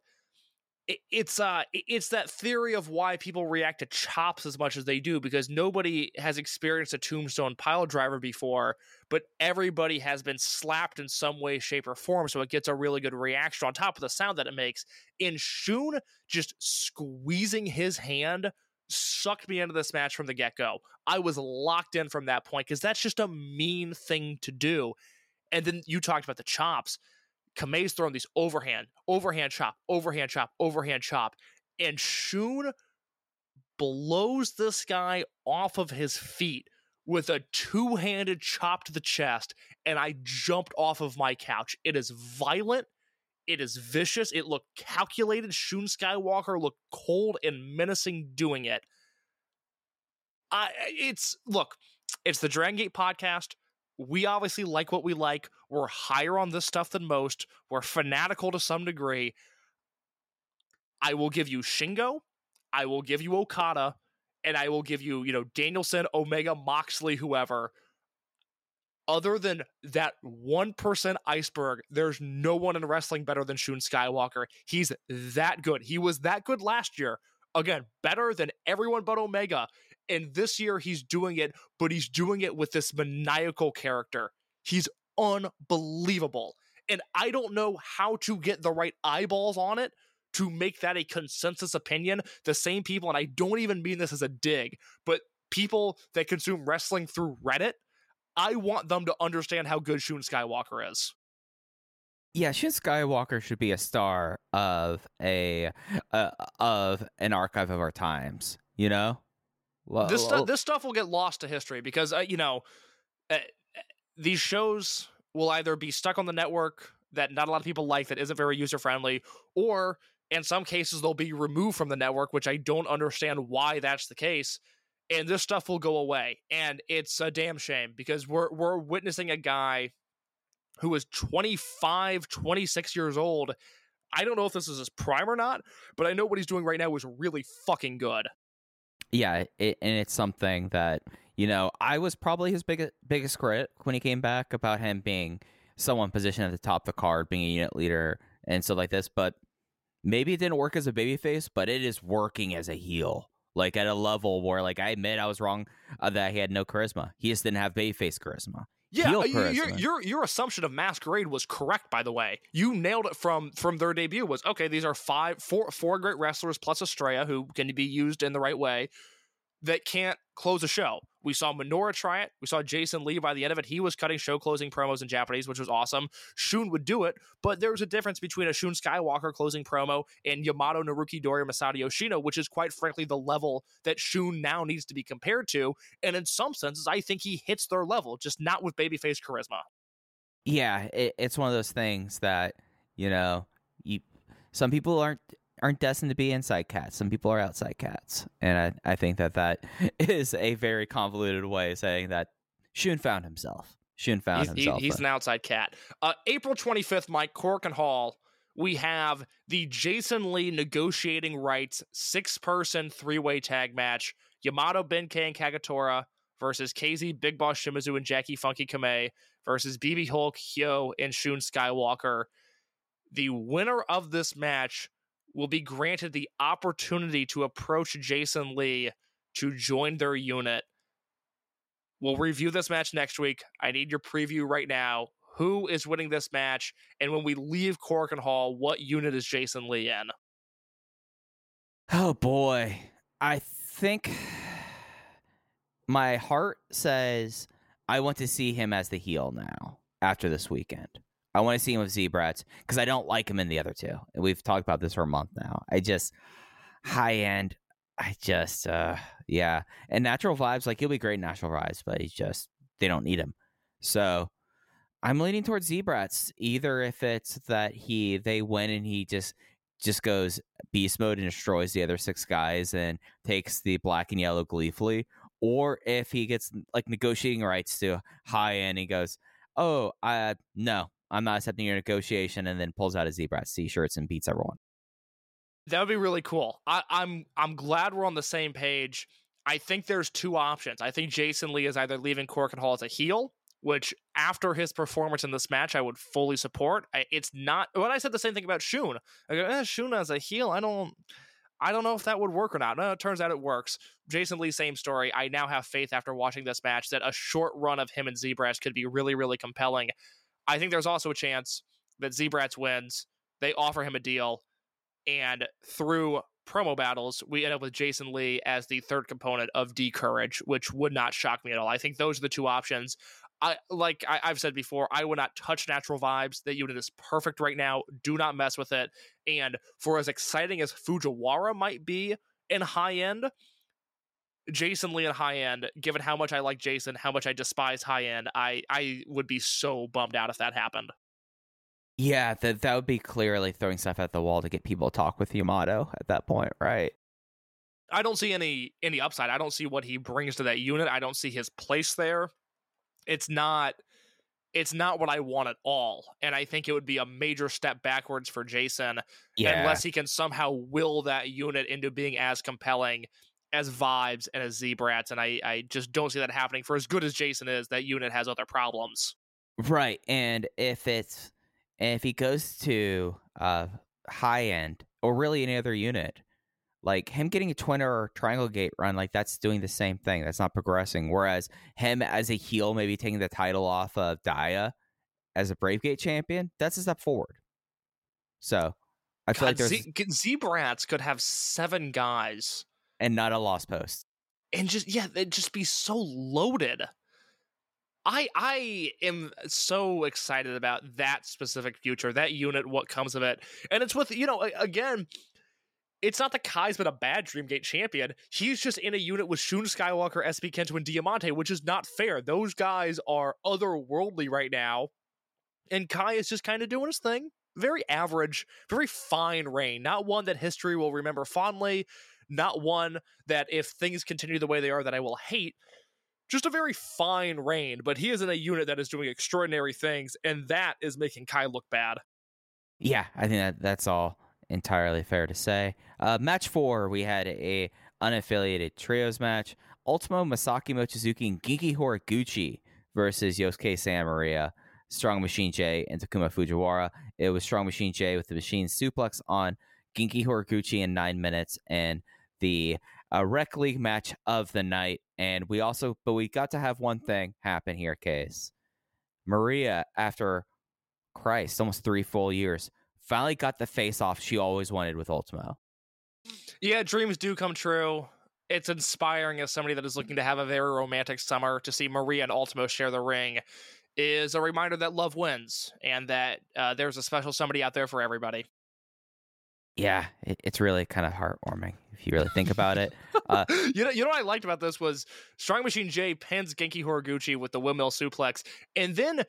it's uh it's that theory of why people react to chops as much as they do because nobody has experienced a tombstone pile driver before but everybody has been slapped in some way shape or form so it gets a really good reaction on top of the sound that it makes. In shun just squeezing his hand sucked me into this match from the get-go. I was locked in from that point because that's just a mean thing to do. And then you talked about the chops Kamei's throwing these overhand, overhand chop, overhand chop, overhand chop, and Shun blows this guy off of his feet with a two-handed chop to the chest, and I jumped off of my couch. It is violent. It is vicious. It looked calculated. Shun Skywalker looked cold and menacing doing it. I it's look, it's the Dragon Gate podcast we obviously like what we like. We're higher on this stuff than most. We're fanatical to some degree. I will give you Shingo. I will give you Okada. And I will give you, you know, Danielson, Omega, Moxley, whoever. Other than that 1% iceberg, there's no one in wrestling better than Shun Skywalker. He's that good. He was that good last year. Again, better than everyone but Omega. And this year he's doing it, but he's doing it with this maniacal character. He's unbelievable. And I don't know how to get the right eyeballs on it to make that a consensus opinion. The same people, and I don't even mean this as a dig, but people that consume wrestling through Reddit, I want them to understand how good Shun Skywalker is. Yeah, Shun Skywalker should be a star of a uh, of an archive of our times. You know, well, this stuff this stuff will get lost to history because uh, you know uh, these shows will either be stuck on the network that not a lot of people like that isn't very user friendly, or in some cases they'll be removed from the network, which I don't understand why that's the case. And this stuff will go away, and it's a damn shame because we're we're witnessing a guy who is 25, 26 years old. I don't know if this is his prime or not, but I know what he's doing right now is really fucking good yeah, it, and it's something that you know I was probably his biggest biggest critic when he came back about him being someone positioned at the top of the card, being a unit leader and stuff like this. But maybe it didn't work as a babyface, but it is working as a heel. Like at a level where, like, I admit I was wrong uh, that he had no charisma. He just didn't have babyface charisma. Yeah, uh, your, your your assumption of Masquerade was correct. By the way, you nailed it from from their debut. Was okay. These are five, four, four great wrestlers plus Estrella who can be used in the right way that can't close a show. We saw Minoura try it. We saw Jason Lee by the end of it. He was cutting show closing promos in Japanese, which was awesome. Shun would do it, but there's a difference between a Shun Skywalker closing promo and Yamato Naruki Doi Masato Yoshino, which is quite frankly the level that Shun now needs to be compared to. And in some senses, I think he hits their level, just not with babyface charisma. Yeah, it, it's one of those things that, you know, you, some people aren't aren't destined to be inside cats. Some people are outside cats, and I, I think that that *laughs* is a very convoluted way of saying that Shun found himself. Shun found he's, himself. He, he's an outside cat. Uh, April twenty fifth, Mike Korakuen Hall. We have the Jason Lee negotiating rights six person three way tag match. Yamato Ben-K and Kagetora versus KZ Big Boss Shimizu and Jackie Funky Kamei versus BB Hulk, Hyo, and Shun Skywalker. The winner of this match will be granted the opportunity to approach Jason Lee to join their unit. We'll review this match next week. I need your preview right now. Who is winning this match? And when we leave Korakuen Hall, what unit is Jason Lee in? Oh boy. I think my heart says I want to see him as the heel now after this weekend. I want to see him with Z-Brats because I don't like him in the other two. We've talked about this for a month now. I just high end. I just uh yeah. And natural vibes, like he'll be great in natural vibes, but he's just they don't need him. So I'm leaning towards Z-Brats. Either if it's that he they win and he just just goes beast mode and destroys the other six guys and takes the black and yellow gleefully, or if he gets like negotiating rights to high end, he goes, "Oh, uh, no, I'm not accepting your negotiation," and then pulls out his Z-Brats t-shirts and beats everyone. That would be really cool. I, I'm I'm glad we're on the same page. I think there's two options. I think Jason Lee is either leaving Korakuen Hall as a heel, which after his performance in this match, I would fully support. It's not when I said the same thing about Shun. I go, eh, Shun as a heel, I don't. I don't know if that would work or not. No, it turns out it works. Jason Lee, same story. I now have faith after watching this match that a short run of him and Z-Brats could be really, really compelling. I think there's also a chance that Z-Brats wins. They offer him a deal, and through promo battles, we end up with Jason Lee as the third component of D'Courage, which would not shock me at all. I think those are the two options. I like I, have said before, I would not touch natural vibes. That unit is perfect right now. Do not mess with it. And for as exciting as Fujiwara might be in high end, Jason Lee and high end, given how much I like Jason, how much I despise high end, I I would be so bummed out if that happened. Yeah, that that would be clearly throwing stuff at the wall to get people to talk with Yamato at that point, right? I don't see any any upside. I don't see what he brings to that unit. I don't see his place there it's not it's not what I want at all. And I think it would be a major step backwards for Jason yeah. unless he can somehow will that unit into being as compelling as vibes and as Z-Brats. And I, I just don't see that happening. For as good as Jason is, that unit has other problems. Right. And if it's if he goes to uh high end or really any other unit, like him getting a twin or triangle gate run, like that's doing the same thing. That's not progressing. Whereas him as a heel, maybe taking the title off of Dia as a Brave Gate champion, that's a step forward. So I feel God, like there's Z- Brats could have seven guys and not a lost post, and just yeah, they'd just be so loaded. I I am so excited about that specific future, that unit, what comes of it, and it's with you know again it's not that Kai's been a bad Dreamgate champion. He's just in a unit with Shun Skywalker, SB Kento, and Diamante, which is not fair. Those guys are otherworldly right now. And Kai is just kind of doing his thing. Very average, very fine reign. Not one that history will remember fondly. Not one that, if things continue the way they are, that I will hate. Just a very fine reign. But he is in a unit that is doing extraordinary things, and that is making Kai look bad. Yeah, I think that that's all entirely fair to say. Uh, match four, we had a unaffiliated trios match. Ultimo Masaaki Mochizuki and Genki Horiguchi versus Yosuke Santa Maria, Strong Machine J, and Takuma Fujiwara. It was Strong Machine J with the machine suplex on Genki Horiguchi in nine minutes and the uh, Rec League match of the night. And we also, but we got to have one thing happen here, Case. Maria, after Christ, almost three full years, finally got the face off she always wanted with Ultimo. Yeah, dreams do come true. It's inspiring as somebody that is looking to have a very romantic summer to see Maria and Ultimo share the ring is a reminder that love wins and that uh, there's a special somebody out there for everybody. Yeah, it, it's really kind of heartwarming if you really think about it. *laughs* Uh, you know, you know what I liked about this was Strong Machine J pins Genki Horiguchi with the windmill suplex, and then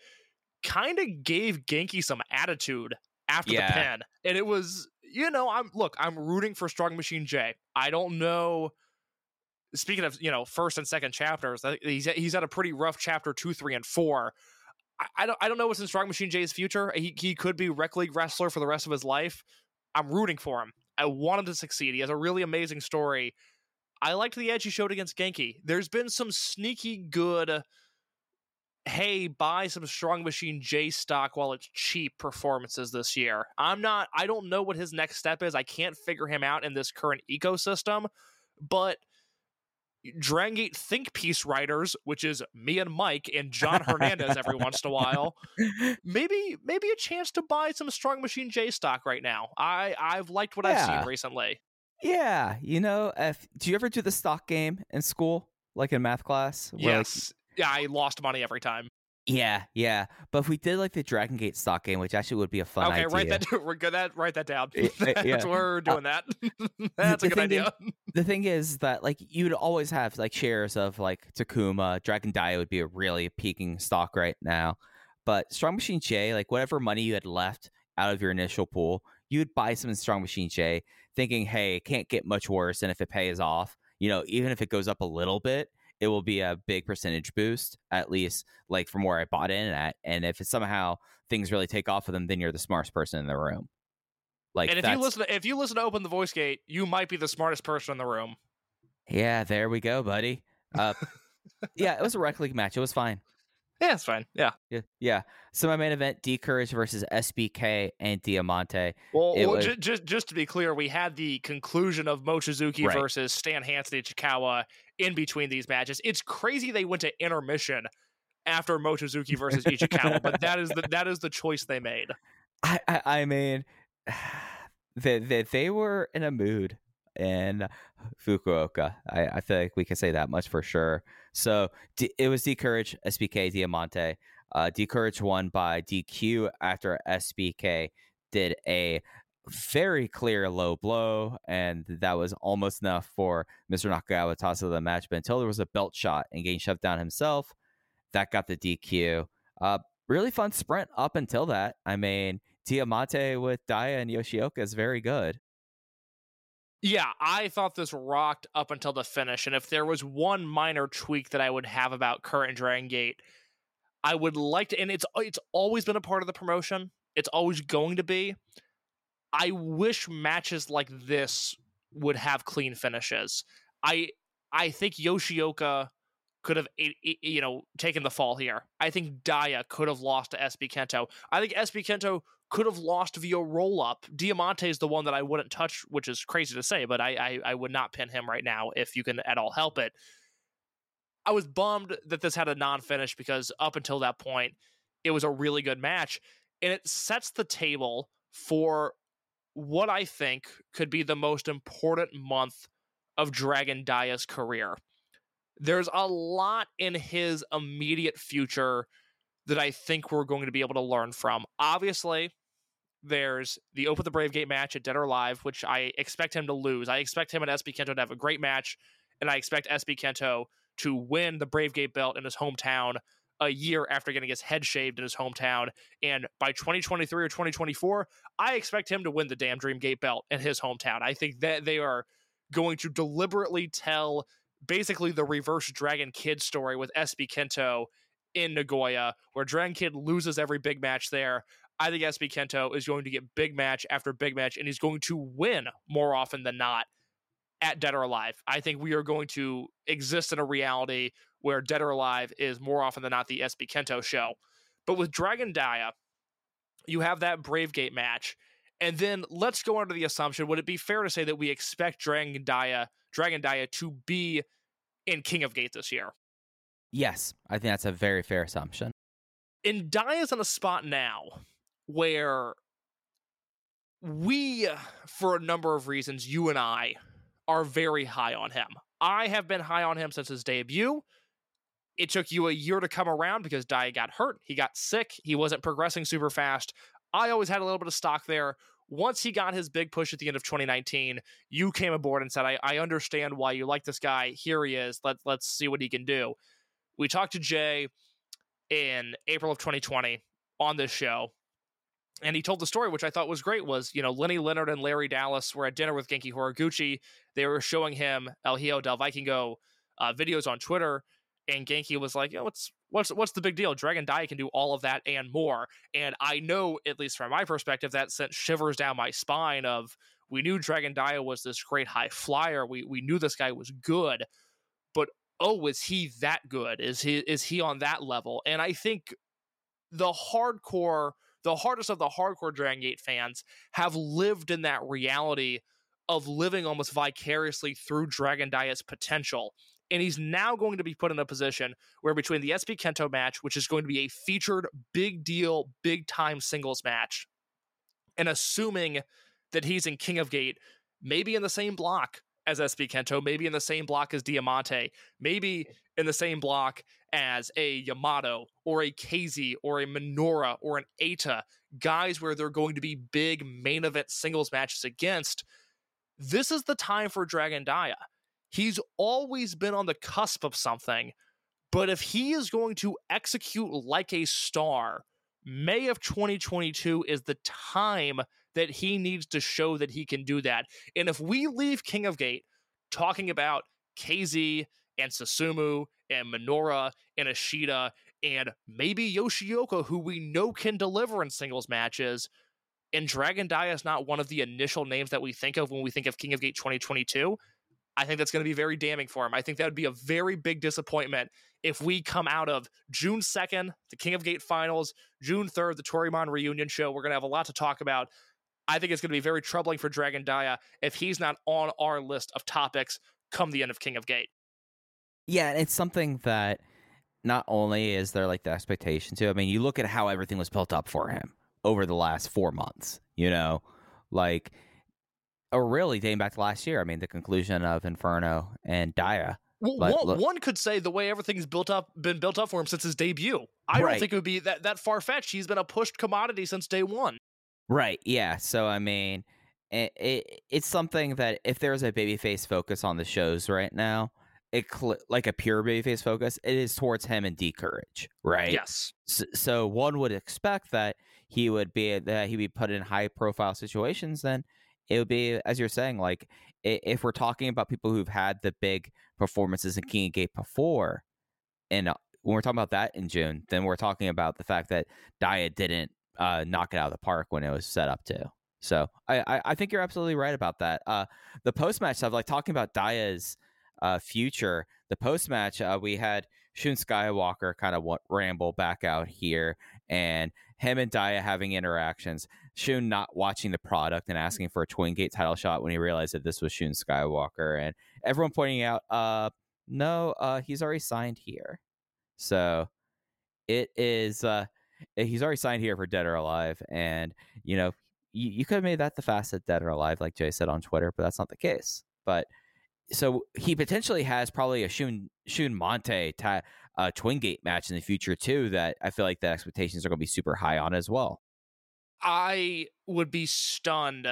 kind of gave Genki some attitude after yeah. the pin. And it was, you know, I'm look, I'm rooting for Strong Machine J. I don't know. Speaking of, you know, first and second chapters, he's he's had a pretty rough chapter two, three, and four. I, I don't I don't know what's in Strong Machine J's future. He he could be rec league wrestler for the rest of his life. I'm rooting for him. I want him to succeed. He has a really amazing story. I liked the edge he showed against Genki. There's been some sneaky good hey, buy some Strong Machine J stock while it's cheap performances this year. I'm not, I don't know what his next step is. I can't figure him out in this current ecosystem, but Dragon Gate think piece writers, which is me and Mike and John Hernandez every *laughs* once in a while, maybe maybe a chance to buy some Strong Machine J stock right now. I I've liked what yeah. I've seen recently. Yeah, you know, if do you ever do the stock game in school, like in math class? Yes, yeah, I lost money every time. Yeah, yeah. But if we did like the Dragon Gate stock game, which actually would be a fun okay, idea. Okay, write that. *laughs* We're good. That write that down. *laughs* That's yeah. we're uh, doing uh, that. *laughs* That's a good idea. Is, the thing is that like you'd always have like shares of like Takuma, Dragon Dia would be a really peaking stock right now. But Strong Machine J, like whatever money you had left out of your initial pool, you'd buy some Strong Machine J, thinking, "Hey, it can't get much worse." And if it pays off, you know, even if it goes up a little bit, it will be a big percentage boost, at least like from where I bought in at. And if somehow things really take off for them, then you're the smartest person in the room. Like, and if you listen, to, if you listen to Open the Voice Gate, you might be the smartest person in the room. Yeah, there we go, buddy. Uh, yeah, it was a rec league match. It was fine. Yeah, it's fine. Yeah. Yeah. Yeah. So my main event, D'Courage versus SBK and Diamante. Well, well was... just, just just to be clear, we had the conclusion of Mochizuki right. versus Stan Hansen Ichikawa in between these matches. It's crazy they went to intermission after Mochizuki versus Ichikawa, but that is the that is the choice they made. I I, I mean, *sighs* that they, they were in a mood in Fukuoka. I, I feel like we can say that much for sure. So D- it was D'Courage, SBK, Diamante. Uh, won by DQ after SBK did a very clear low blow, and that was almost enough for Mr. Nakagawa to toss of the match. But until there was a belt shot and getting shoved down himself, that got the DQ. Uh, really fun sprint up until that. I mean, Diamante with Dia and Yoshioka is very good. Yeah, I thought this rocked up until the finish. And if there was one minor tweak that I would have about current Dragon Gate, I would like to and it's it's always been a part of the promotion. It's always going to be. I wish matches like this would have clean finishes. I I think Yoshioka could have you know taken the fall here. I think Dia could have lost to SB Kento. I think SB Kento could have lost via roll up. Diamante is the one that I wouldn't touch, which is crazy to say, but I, I, I would not pin him right now if you can at all help it. I was bummed that this had a non finish because up until that point, it was a really good match. And it sets the table for what I think could be the most important month of Dragon Dia's career. There's a lot in his immediate future that I think we're going to be able to learn from. Obviously, there's the Open the Brave Gate match at Dead or Alive, which I expect him to lose. I expect him and SB Kento to have a great match, and I expect SB Kento to win the Brave Gate belt in his hometown a year after getting his head shaved in his hometown. And by 2023 or 2024, I expect him to win the damn Dream Gate belt in his hometown. I think that they are going to deliberately tell basically the reverse Dragon Kid story with SB Kento in Nagoya, where Dragon Kid loses every big match there. I think SB Kento is going to get big match after big match, and he's going to win more often than not at Dead or Alive. I think we are going to exist in a reality where Dead or Alive is more often than not the SB Kento show. But with Dragon Dia, you have that Brave Gate match. And then let's go under the assumption would it be fair to say that we expect Dragon Dia, Dragon Dia to be in King of Gate this year? Yes, I think that's a very fair assumption. And Dia's in a spot now where we, for a number of reasons, you and I are very high on him. I have been high on him since his debut. It took you a year to come around because Dia got hurt. He got sick. He wasn't progressing super fast. I always had a little bit of stock there. Once he got his big push at the end of 2019, you came aboard and said, I, I understand why you like this guy. Here he is. Let, let's see what he can do. We talked to Jay in April of 2020 on this show and he told the story, which I thought was great, was, you know, Lenny Leonard and Larry Dallas were at dinner with Genki Horiguchi. They were showing him El Hijo del Vikingo uh, videos on Twitter, and Genki was like, what's what's what's the big deal? Dragon Dia can do all of that and more. And I know, at least from my perspective, that sent shivers down my spine of we knew Dragon Dia was this great high flyer. We we knew this guy was good, but oh, is he that good? Is he is he on that level? And I think the hardcore – the hardest of the hardcore Dragon Gate fans have lived in that reality of living almost vicariously through Dragon Dia's potential. And he's now going to be put in a position where between the SB Kento match, which is going to be a featured big deal, big time singles match, and assuming that he's in King of Gate, maybe in the same block as SB Kento, maybe in the same block as Diamante, maybe in the same block as a Yamato or a KZ or a Minoura or an Eita, guys where they're going to be big main event singles matches against, this is the time for Dragon Dia. He's always been on the cusp of something, but if he is going to execute like a star, May of 2022 is the time that he needs to show that he can do that. And if we leave King of Gate talking about KZ and Susumu and Minoura and Ishida and maybe Yoshioka, who we know can deliver in singles matches, and Dragon Dia is not one of the initial names that we think of when we think of King of Gate 2022, I think that's going to be very damning for him. I think that would be a very big disappointment if we come out of June 2nd, the King of Gate finals, June 3rd, the Toryumon reunion show. We're going to have a lot to talk about. I think it's going to be very troubling for Dragon Dia if he's not on our list of topics come the end of King of Gate. Yeah, and it's something that not only is there like the expectation to, I mean, you look at how everything was built up for him over the last four months, you know, like or really dating back to last year. I mean, the conclusion of Inferno and Dia. Well, one, look, one, could say the way everything's built up, been built up for him since his debut. I right. don't think it would be that that far fetched. He's been a pushed commodity since day one. Right. Yeah. So I mean, it, it it's something that if there's a babyface focus on the shows right now, it cl- like a pure babyface focus, it is towards him and D'Courage, Right. Yes. So, so one would expect that he would be that he'd be put in high profile situations. Then it would be as you're saying like if we're talking about people who've had the big performances in king of gate before and uh, when we're talking about that in june then we're talking about the fact that Dia didn't uh, knock it out of the park when it was set up to so i i, I think you're absolutely right about that uh, the post-match stuff like talking about Dia's uh, future the post-match uh, we had shun skywalker kind of ramble back out here and him and Dia having interactions, Shun not watching the product and asking for a Twin Gate title shot when he realized that this was Shun Skywalker, and everyone pointing out, uh, no, uh, he's already signed here. So it is, uh, he's already signed here for Dead or Alive, and you know, you, you could have made that the fastest Dead or Alive, like Jay said on Twitter, but that's not the case. But so he potentially has probably a Shun Shun Monte ta- uh, Twin Gate match in the future too. That I feel like the expectations are going to be super high on as well. I would be stunned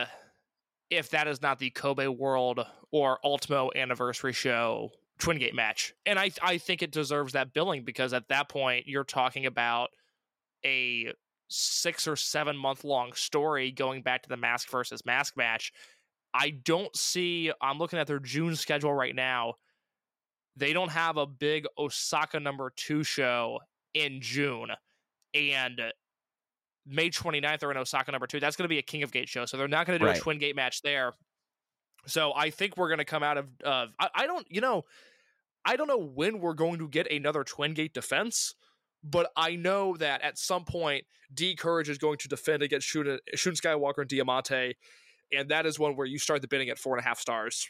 if that is not the Kobe World or Ultimo Anniversary Show Twin Gate match, and I I think it deserves that billing because at that point you're talking about a six or seven month long story going back to the mask versus mask match I don't see, I'm looking at their June schedule right now. They don't have a big Osaka number two show in June. And May 29th, they're in Osaka number two. That's going to be a King of Gate show. So they're not going to do right. a Twin Gate match there. So I think we're going to come out of, uh, I, I don't, you know, I don't know when we're going to get another Twin Gate defense but I know that at some point, D'Courage is going to defend against Shun, Shun Skywalker and Diamante, and that is one where you start the bidding at four and a half stars.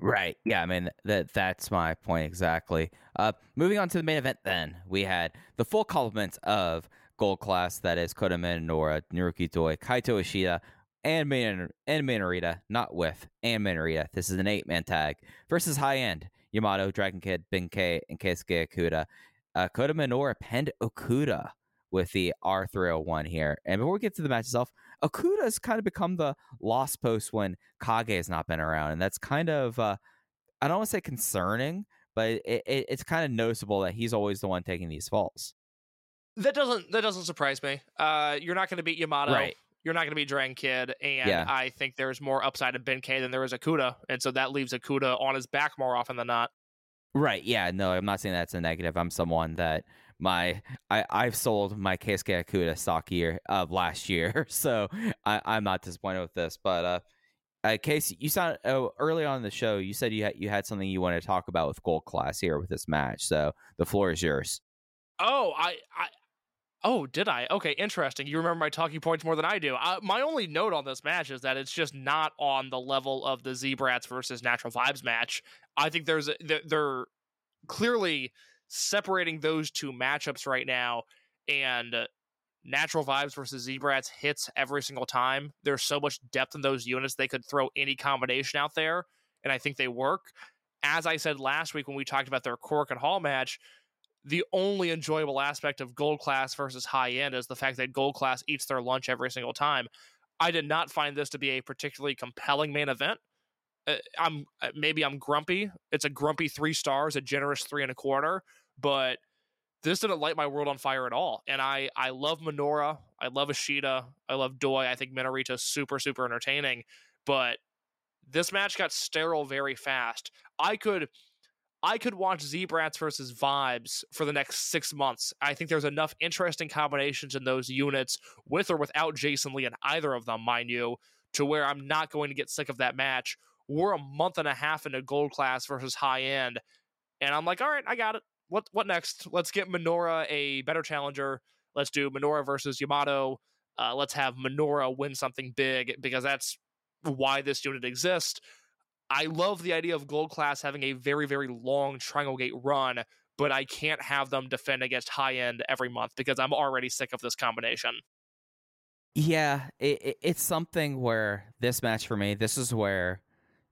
Right. Yeah. I mean that that's my point exactly. Uh, moving on to the main event, then we had the full complement of gold class that is Kota Minoura, Naruki Doi, Kaito Ishida, and Main and Minorita, not with and Minorita. This is an eight man tag versus high end Yamato, Dragon Kid, Ben-K, and Keisuke Okuda. Uh, Kota Minoura penned Okuda with the R301 here. And before we get to the match itself, Okuda has kind of become the lost post when Kage has not been around. And that's kind of, uh, I don't want to say concerning, but it, it, it's kind of noticeable that he's always the one taking these falls. That doesn't that doesn't surprise me. Uh, you're not going to beat Yamato. Right. You're not going to beat Dragon Kid, and yeah. I think there's more upside of Ben-K than there is Okuda, and so that leaves Okuda on his back more often than not. Right. Yeah. No, I'm not saying that's a negative. I'm someone that my I I've sold my Keisuke Okuda stock year of last year, *laughs* so I, I'm not disappointed with this. But uh, uh Casey, you sound oh, early on in the show. You said you had you had something you wanted to talk about with Gold Class here with this match. So the floor is yours. Oh, I I. Oh, did I? Okay, interesting. You remember my talking points more than I do. Uh, my only note on this match is that it's just not on the level of the Z-Brats versus Natural Vibes match. I think there's a, they're clearly separating those two matchups right now and natural vibes versus Z-Brats hits every single time. There's so much depth in those units they could throw any combination out there, and I think they work. As I said last week when we talked about their Korakuen Hall match, the only enjoyable aspect of gold class versus high end is the fact that gold class eats their lunch every single time. I did not find this to be a particularly compelling main event. Uh, I'm uh, maybe I'm grumpy. It's a grumpy three stars, a generous three and a quarter but this didn't light my world on fire at all. And I I love Minoura, I love Ishida, I love Doi. I think Minorita's super super entertaining, but this match got sterile very fast. I could I could watch Z-Brats versus Vibes for the next six months. I think there's enough interesting combinations in those units, with or without Jason Lee in either of them, mind you, to where I'm not going to get sick of that match. We're a month and a half into Gold Class versus High End, and I'm like, all right, I got it. What what next? Let's get Minoura a better challenger. Let's do Minoura versus Yamato. Uh, let's have Minoura win something big because that's why this unit exists. I love the idea of Gold Class having a very, very long Triangle Gate run, but I can't have them defend against high end every month because I'm already sick of this combination. Yeah, it, it, it's something where this match for me, this is where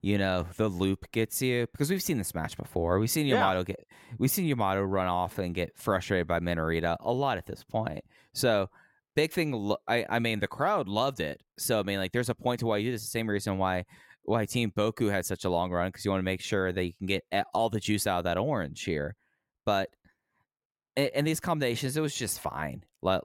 you know the loop gets you because we've seen this match before. We've seen Yamato yeah. get, we've seen Yamato run off and get frustrated by Minorita a lot at this point. So big thing, I, I mean, the crowd loved it. So I mean, like, there's a point to why you do this. The same reason why why Team Boku had such a long run because you want to make sure that you can get all the juice out of that orange here. But in, these combinations, it was just fine. Like,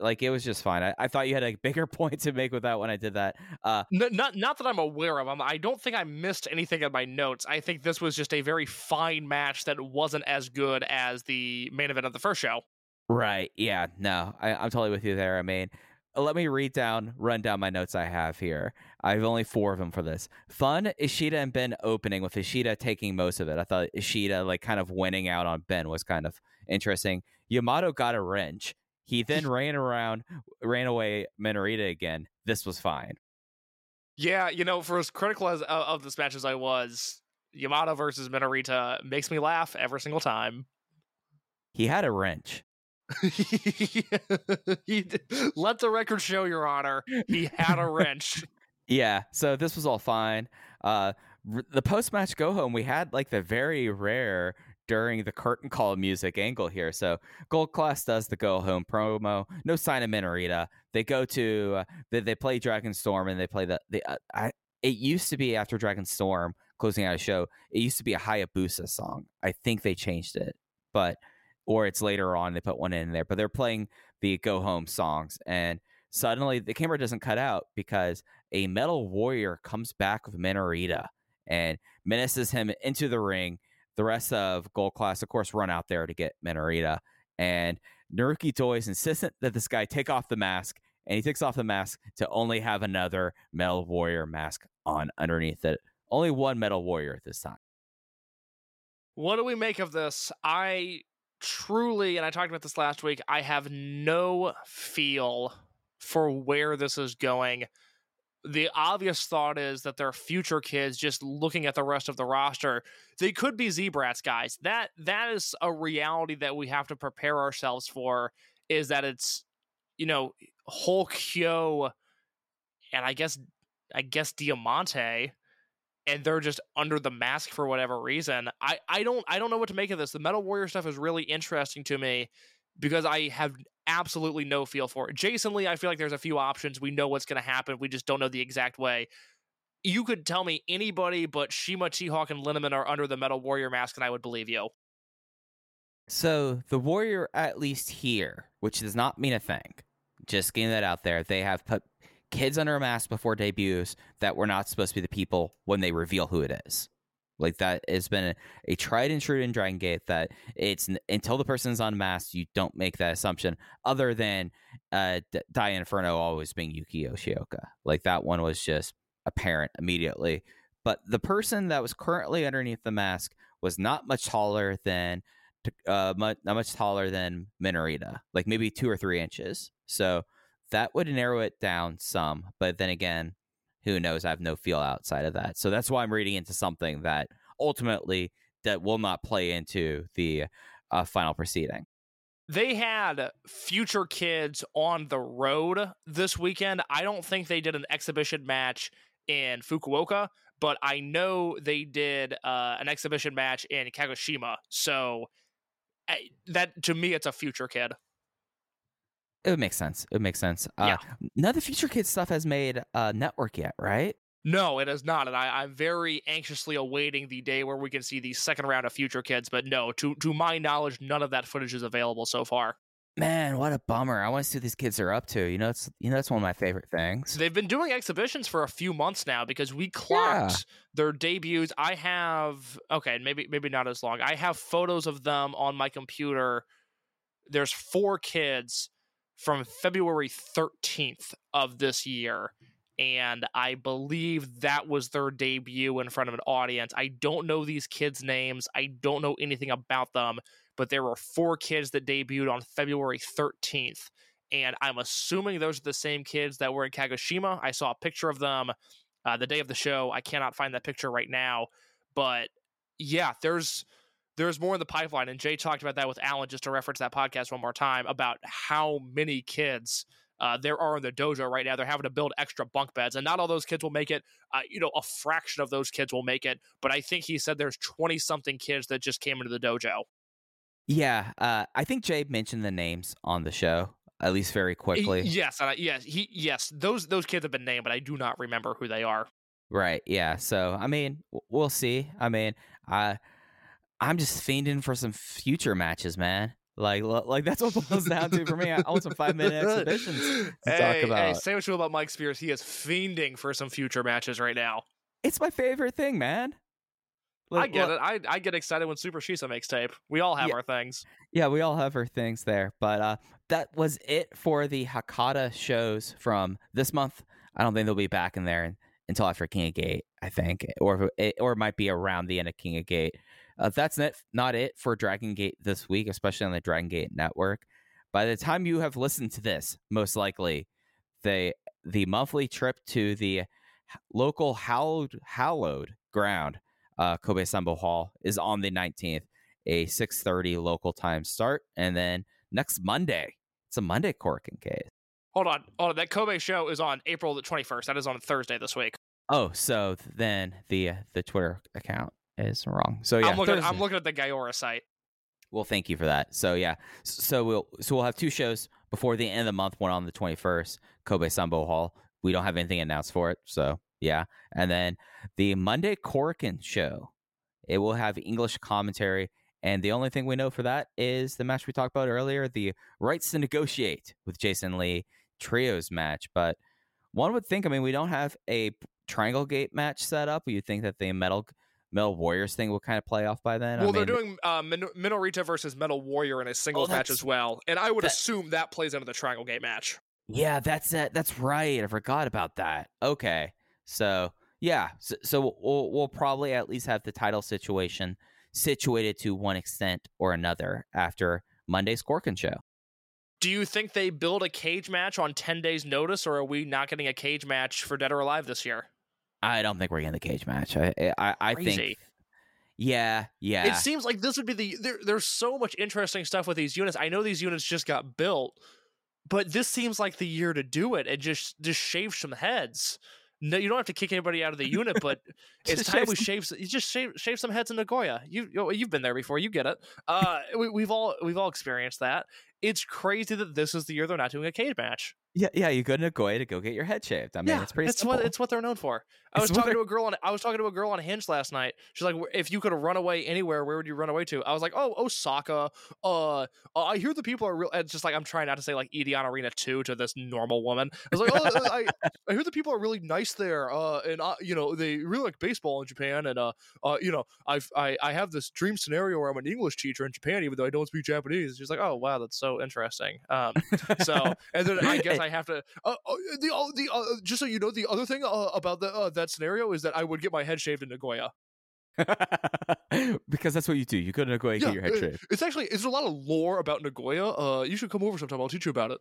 like it was just fine. I, I, thought you had a bigger *laughs* point to make with that when I did that. Uh, no, not not that I'm aware of. I'm, I don't think I missed anything in my notes. I think this was just a very fine match that wasn't as good as the main event of the first show. Right. Yeah. No, I, I'm totally with you there. I mean, let me read down, run down my notes I have here. I have only four of them for this. Fun, Ishida and Ben opening with Ishida taking most of it. I thought Ishida like kind of winning out on Ben was kind of interesting. Yamato got a wrench. He then *laughs* ran around, ran away Minorita again. This was fine. Yeah, you know, for as critical as uh, of this match as I was, Yamato versus Minorita makes me laugh every single time. He had a wrench. *laughs* let the record show, Your Honor, he had a wrench. *laughs* yeah, so this was all fine. Uh, r- the post match go home, we had like the very rare during the curtain call music angle here. So Gold Class does the go home promo. No sign of Minorita. They go to uh, they, they play Dragon Storm and they play the the. Uh, I, it used to be after Dragon Storm closing out a show. It used to be a Hayabusa song. I think they changed it, but or it's later on they put one in there, but they're playing the go home songs and suddenly the camera doesn't cut out because a metal warrior comes back with Minorita and menaces him into the ring. The rest of Gold Class, of course, run out there to get Minorita. And Naruki Doi is insistent *laughs* that this guy take off the mask, and he takes off the mask to only have another Metal Warrior mask on underneath it. Only one Metal Warrior at this time. What do we make of this? I truly, and I talked about this last week, I have no feel for where this is going. The obvious thought is that they're future kids just looking at the rest of the roster. They could be Z-Brats guys. That that is a reality that we have to prepare ourselves for is that it's you know, Hulk Hyo and I guess I guess Diamante and they're just under the mask for whatever reason. I, I don't I don't know what to make of this. The Metal Warrior stuff is really interesting to me because I have absolutely no feel for it. Jason Lee, I feel like there's a few options. We know what's going to happen. We just don't know the exact way. You could tell me anybody but Shima, T-Hawk, and Linneman are under the Metal Warrior mask, and I would believe you. So the Warrior, at least here, which does not mean a thing, just getting that out there, they have put kids under a mask before debuts that were not supposed to be the people when they reveal who it is. Like that has been a, a tried and true in Dragon Gate that it's until the person's unmasked, you don't make that assumption. Other than uh, D- Die Inferno always being Yuki Yoshioka, like that one was just apparent immediately. But the person that was currently underneath the mask was not much taller than uh, much, not much taller than Minorita, like maybe two or three inches. So that would narrow it down some. But then again, who knows? I have no feel outside of that. So that's why I'm reading into something that ultimately that will not play into the uh, final proceeding. They had future kids on the road this weekend. I don't think they did an exhibition match in Fukuoka, but I know they did uh, an exhibition match in Kagoshima. So that to me, it's a future kid. It would make sense. It would make sense. Uh, yeah. None of the Future Kids stuff has made a network yet, right? No, it has not, and I, I'm very anxiously awaiting the day where we can see the second round of Future Kids. But no, to to my knowledge, none of that footage is available so far. Man, what a bummer! I want to see what these kids are up to. You know, it's you know that's one of my favorite things. They've been doing exhibitions for a few months now because we clocked their debuts. I have okay, maybe maybe not as long. I have photos of them on my computer. There's four kids from February 13th of this year and I believe that was their debut in front of an audience. I don't know these kids' names. I don't know anything about them, but there were four kids that debuted on February 13th. And I'm assuming those are the same kids that were in Kagoshima. I saw a picture of them uh, the day of the show. I cannot find that picture right now, but yeah, there's there's more in the pipeline. And Jay talked about that with Alan, just to reference that podcast one more time about how many kids uh, there are in the dojo right now. They're having to build extra bunk beds, and not all those kids will make it. Uh, you know, a fraction of those kids will make it, but I think he said there's 20 something kids that just came into the dojo. Yeah, uh, I think Jay mentioned the names on the show at least very quickly. He, yes, yes, he yes. Those those kids have been named, but I do not remember who they are. Right. Yeah. So I mean, we'll see. I mean, I I'm just fiending for some future matches, man. Like, like that's what boils down to for me. I want some five minute *laughs* exhibitions to hey, talk about. Hey, say what you will about Mike Spears. He is fiending for some future matches right now. It's my favorite thing, man. Look, I get look. it. I, I get excited when Super Shisa makes tape. We all have yeah. our things. Yeah, we all have our things there. But uh, that was it for the Hakata shows from this month. I don't think they'll be back in there until after King of Gate, I think, or it, or it might be around the end of King of Gate. Uh, that's not, not it for Dragon Gate this week, especially on the Dragon Gate network. By the time you have listened to this, most likely, the the monthly trip to the local hallowed, hallowed ground, uh, Kobe Sanbo Hall, is on the 19th, a 6.30 local time start. And then next Monday, it's a Monday Korakuen case. Hold on. Hold on. That Kobe show is on April the 21st. That is on Thursday this week. Oh, so then the uh, the Twitter account is wrong. So yeah, I'm looking, at, I'm looking at the Gaora site. Well, thank you for that. So yeah, so we'll so we'll have two shows before the end of the month. One on the 21st, Kobe Sanbo Hall. We don't have anything announced for it, so yeah. And then the Monday Korakuen show, it will have English commentary. And the only thing we know for that is the match we talked about earlier, the rights to negotiate with Jason Lee trios match. But one would think, I mean, we don't have a Triangle Gate match set up. You'd think that the Metal Metal Warriors thing will kind of play off by then. Well, I they're doing uh, Min- Minorita versus Metal Warrior in a singles oh, match as well, and I would that, assume that plays into the Triangle Gate match. Yeah, that's it. That's right. I forgot about that. Okay, so yeah, so, so we'll, we'll probably at least have the title situation situated to one extent or another after Monday's Korakuen show. Do you think they build a cage match on 10 days' notice, or are we not getting a cage match for Dead or Alive this year? I don't think we're getting the cage match. I I, I think. Yeah, yeah. It seems like this would be the there, there's so much interesting stuff with these units. I know these units just got built, but this seems like the year to do it and just just shave some heads. No, you don't have to kick anybody out of the unit, but *laughs* it's time we shave. You just shave shave some heads in Nagoya. You you've been there before. You get it. Uh, we, we've all we've all experienced that. It's crazy that this is the year they're not doing a cage match. Yeah, yeah, you go to Nagoya to go get your head shaved. I mean, yeah, it's pretty. It's simple. what it's what they're known for. I it's was talking to a girl on I was talking to a girl on Hinge last night. She's like, if you could run away anywhere, where would you run away to? I was like, oh, Osaka. Uh, uh I hear the people are real. It's just like I'm trying not to say like Edion Arena two to this normal woman. I was like, oh, I, *laughs* I hear the people are really nice there. Uh, and uh, you know they really like baseball in Japan. And uh, uh, you know, I've I I have this dream scenario where I'm an English teacher in Japan, even though I don't speak Japanese. She's like, oh wow, that's so interesting. Um, *laughs* so and then I guess I have to. Uh, uh the the uh, just so you know, the other thing uh, about the, uh, that scenario is that I would get my head shaved in Nagoya. *laughs* because that's what you do. You go to Nagoya yeah, get your head shaved. It's actually there's a lot of lore about Nagoya. Uh, you should come over sometime. I'll teach you about it.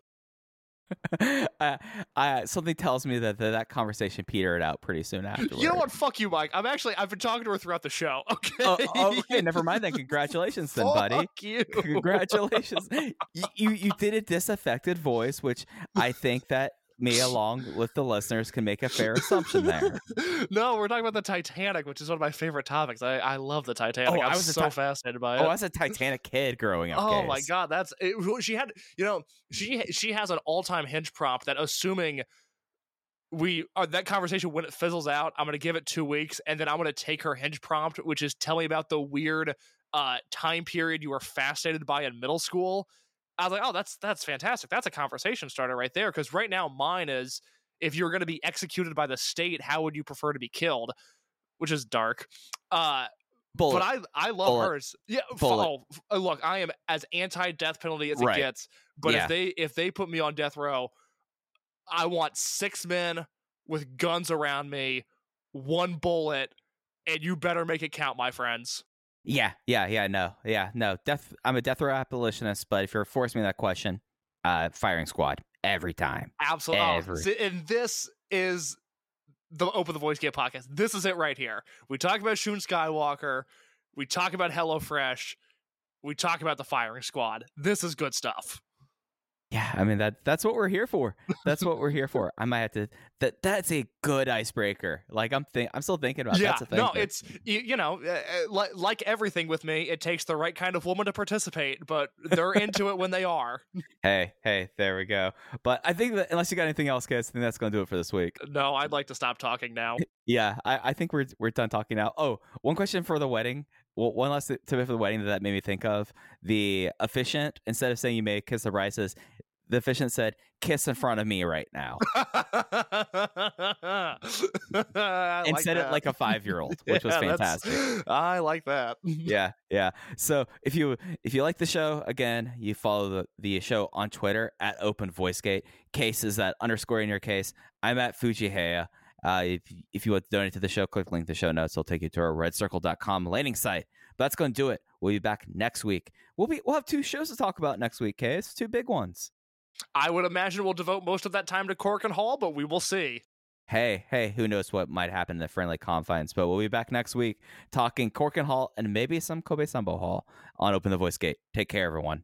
*laughs* uh, I, something tells me that, that that conversation petered out pretty soon after. You know what? Fuck you, Mike. I'm actually I've been talking to her throughout the show. *laughs* Okay. Oh, okay. Never mind then. Congratulations, then, buddy. Fuck you. Congratulations. you, you you did a disaffected voice, which I think that me *laughs* along with the listeners can make a fair assumption there. *laughs* no, we're talking about the Titanic, which is one of my favorite topics. I, I love the Titanic. Oh, I was so ti- fascinated by it. Oh, I was a Titanic kid growing up. Oh my god, that's it, she had. You know, she she has an all time hinge prompt that assuming we are that conversation when it fizzles out, I'm gonna give it two weeks, and then I'm gonna take her hinge prompt, which is tell me about the weird uh, time period you were fascinated by in middle school. I was like, oh, that's that's fantastic. That's a conversation starter right there. Because right now, mine is if you're going to be executed by the state, how would you prefer to be killed? Which is dark. Uh, Bullet. but I I love Bullet. hers. Yeah. Bullet. Oh, uh, look, I am as anti death penalty as Right. it gets. But Yeah. if they if they put me on death row, I want six men with guns around me, one bullet, and you better make it count, my friends. Yeah, yeah, yeah, no, yeah, no. Death. I'm a death row abolitionist, but if you're forcing me that question, uh, firing squad every time. Absolutely. Every- and this is the Open the Voice Gate podcast. This is it right here. We talk about Shun Skywalker. We talk about HelloFresh. We talk about the firing squad. This is good stuff. Yeah, I mean that. That's what we're here for. That's what we're here for. I might have to. That that's a good icebreaker. Like I'm think. I'm still thinking about. yeah, that's a thing. no, it's you, you know, uh, uh, like like everything with me, it takes the right kind of woman to participate, but they're into it when they are. *laughs* Hey, hey, there we go. But I think that unless you got anything else, guys, I think that's going to do it for this week. No, I'd like to stop talking now. *laughs* Yeah, I, I think we're we're done talking now. Oh, one question for the wedding. Well, one last tip for the wedding that, that made me think of the efficient. Instead of saying you may kiss the bride, says the efficient said kiss in front of me right now, *laughs* and like said it like a five year old, *laughs* which was Yeah, that's- fantastic. I like that. *laughs* yeah, yeah. So if you if you like the show, again, you follow the, the show on Twitter at Open VoiceGate. Case is that underscore in your case. I'm at Fujiheya. Uh, if if you want to donate to the show, click link in the show notes. It'll take you to our redcircle.com landing site. But that's going to do it. We'll be back next week. We'll be we'll have two shows to talk about next week. Case two big ones. I would imagine we'll devote most of that time to Korakuen Hall, but we will see. Hey, hey, who knows what might happen in the friendly confines? But we'll be back next week talking Korakuen Hall and maybe some Kobe Sanbo Hall on Open the Voice Gate. Take care, everyone.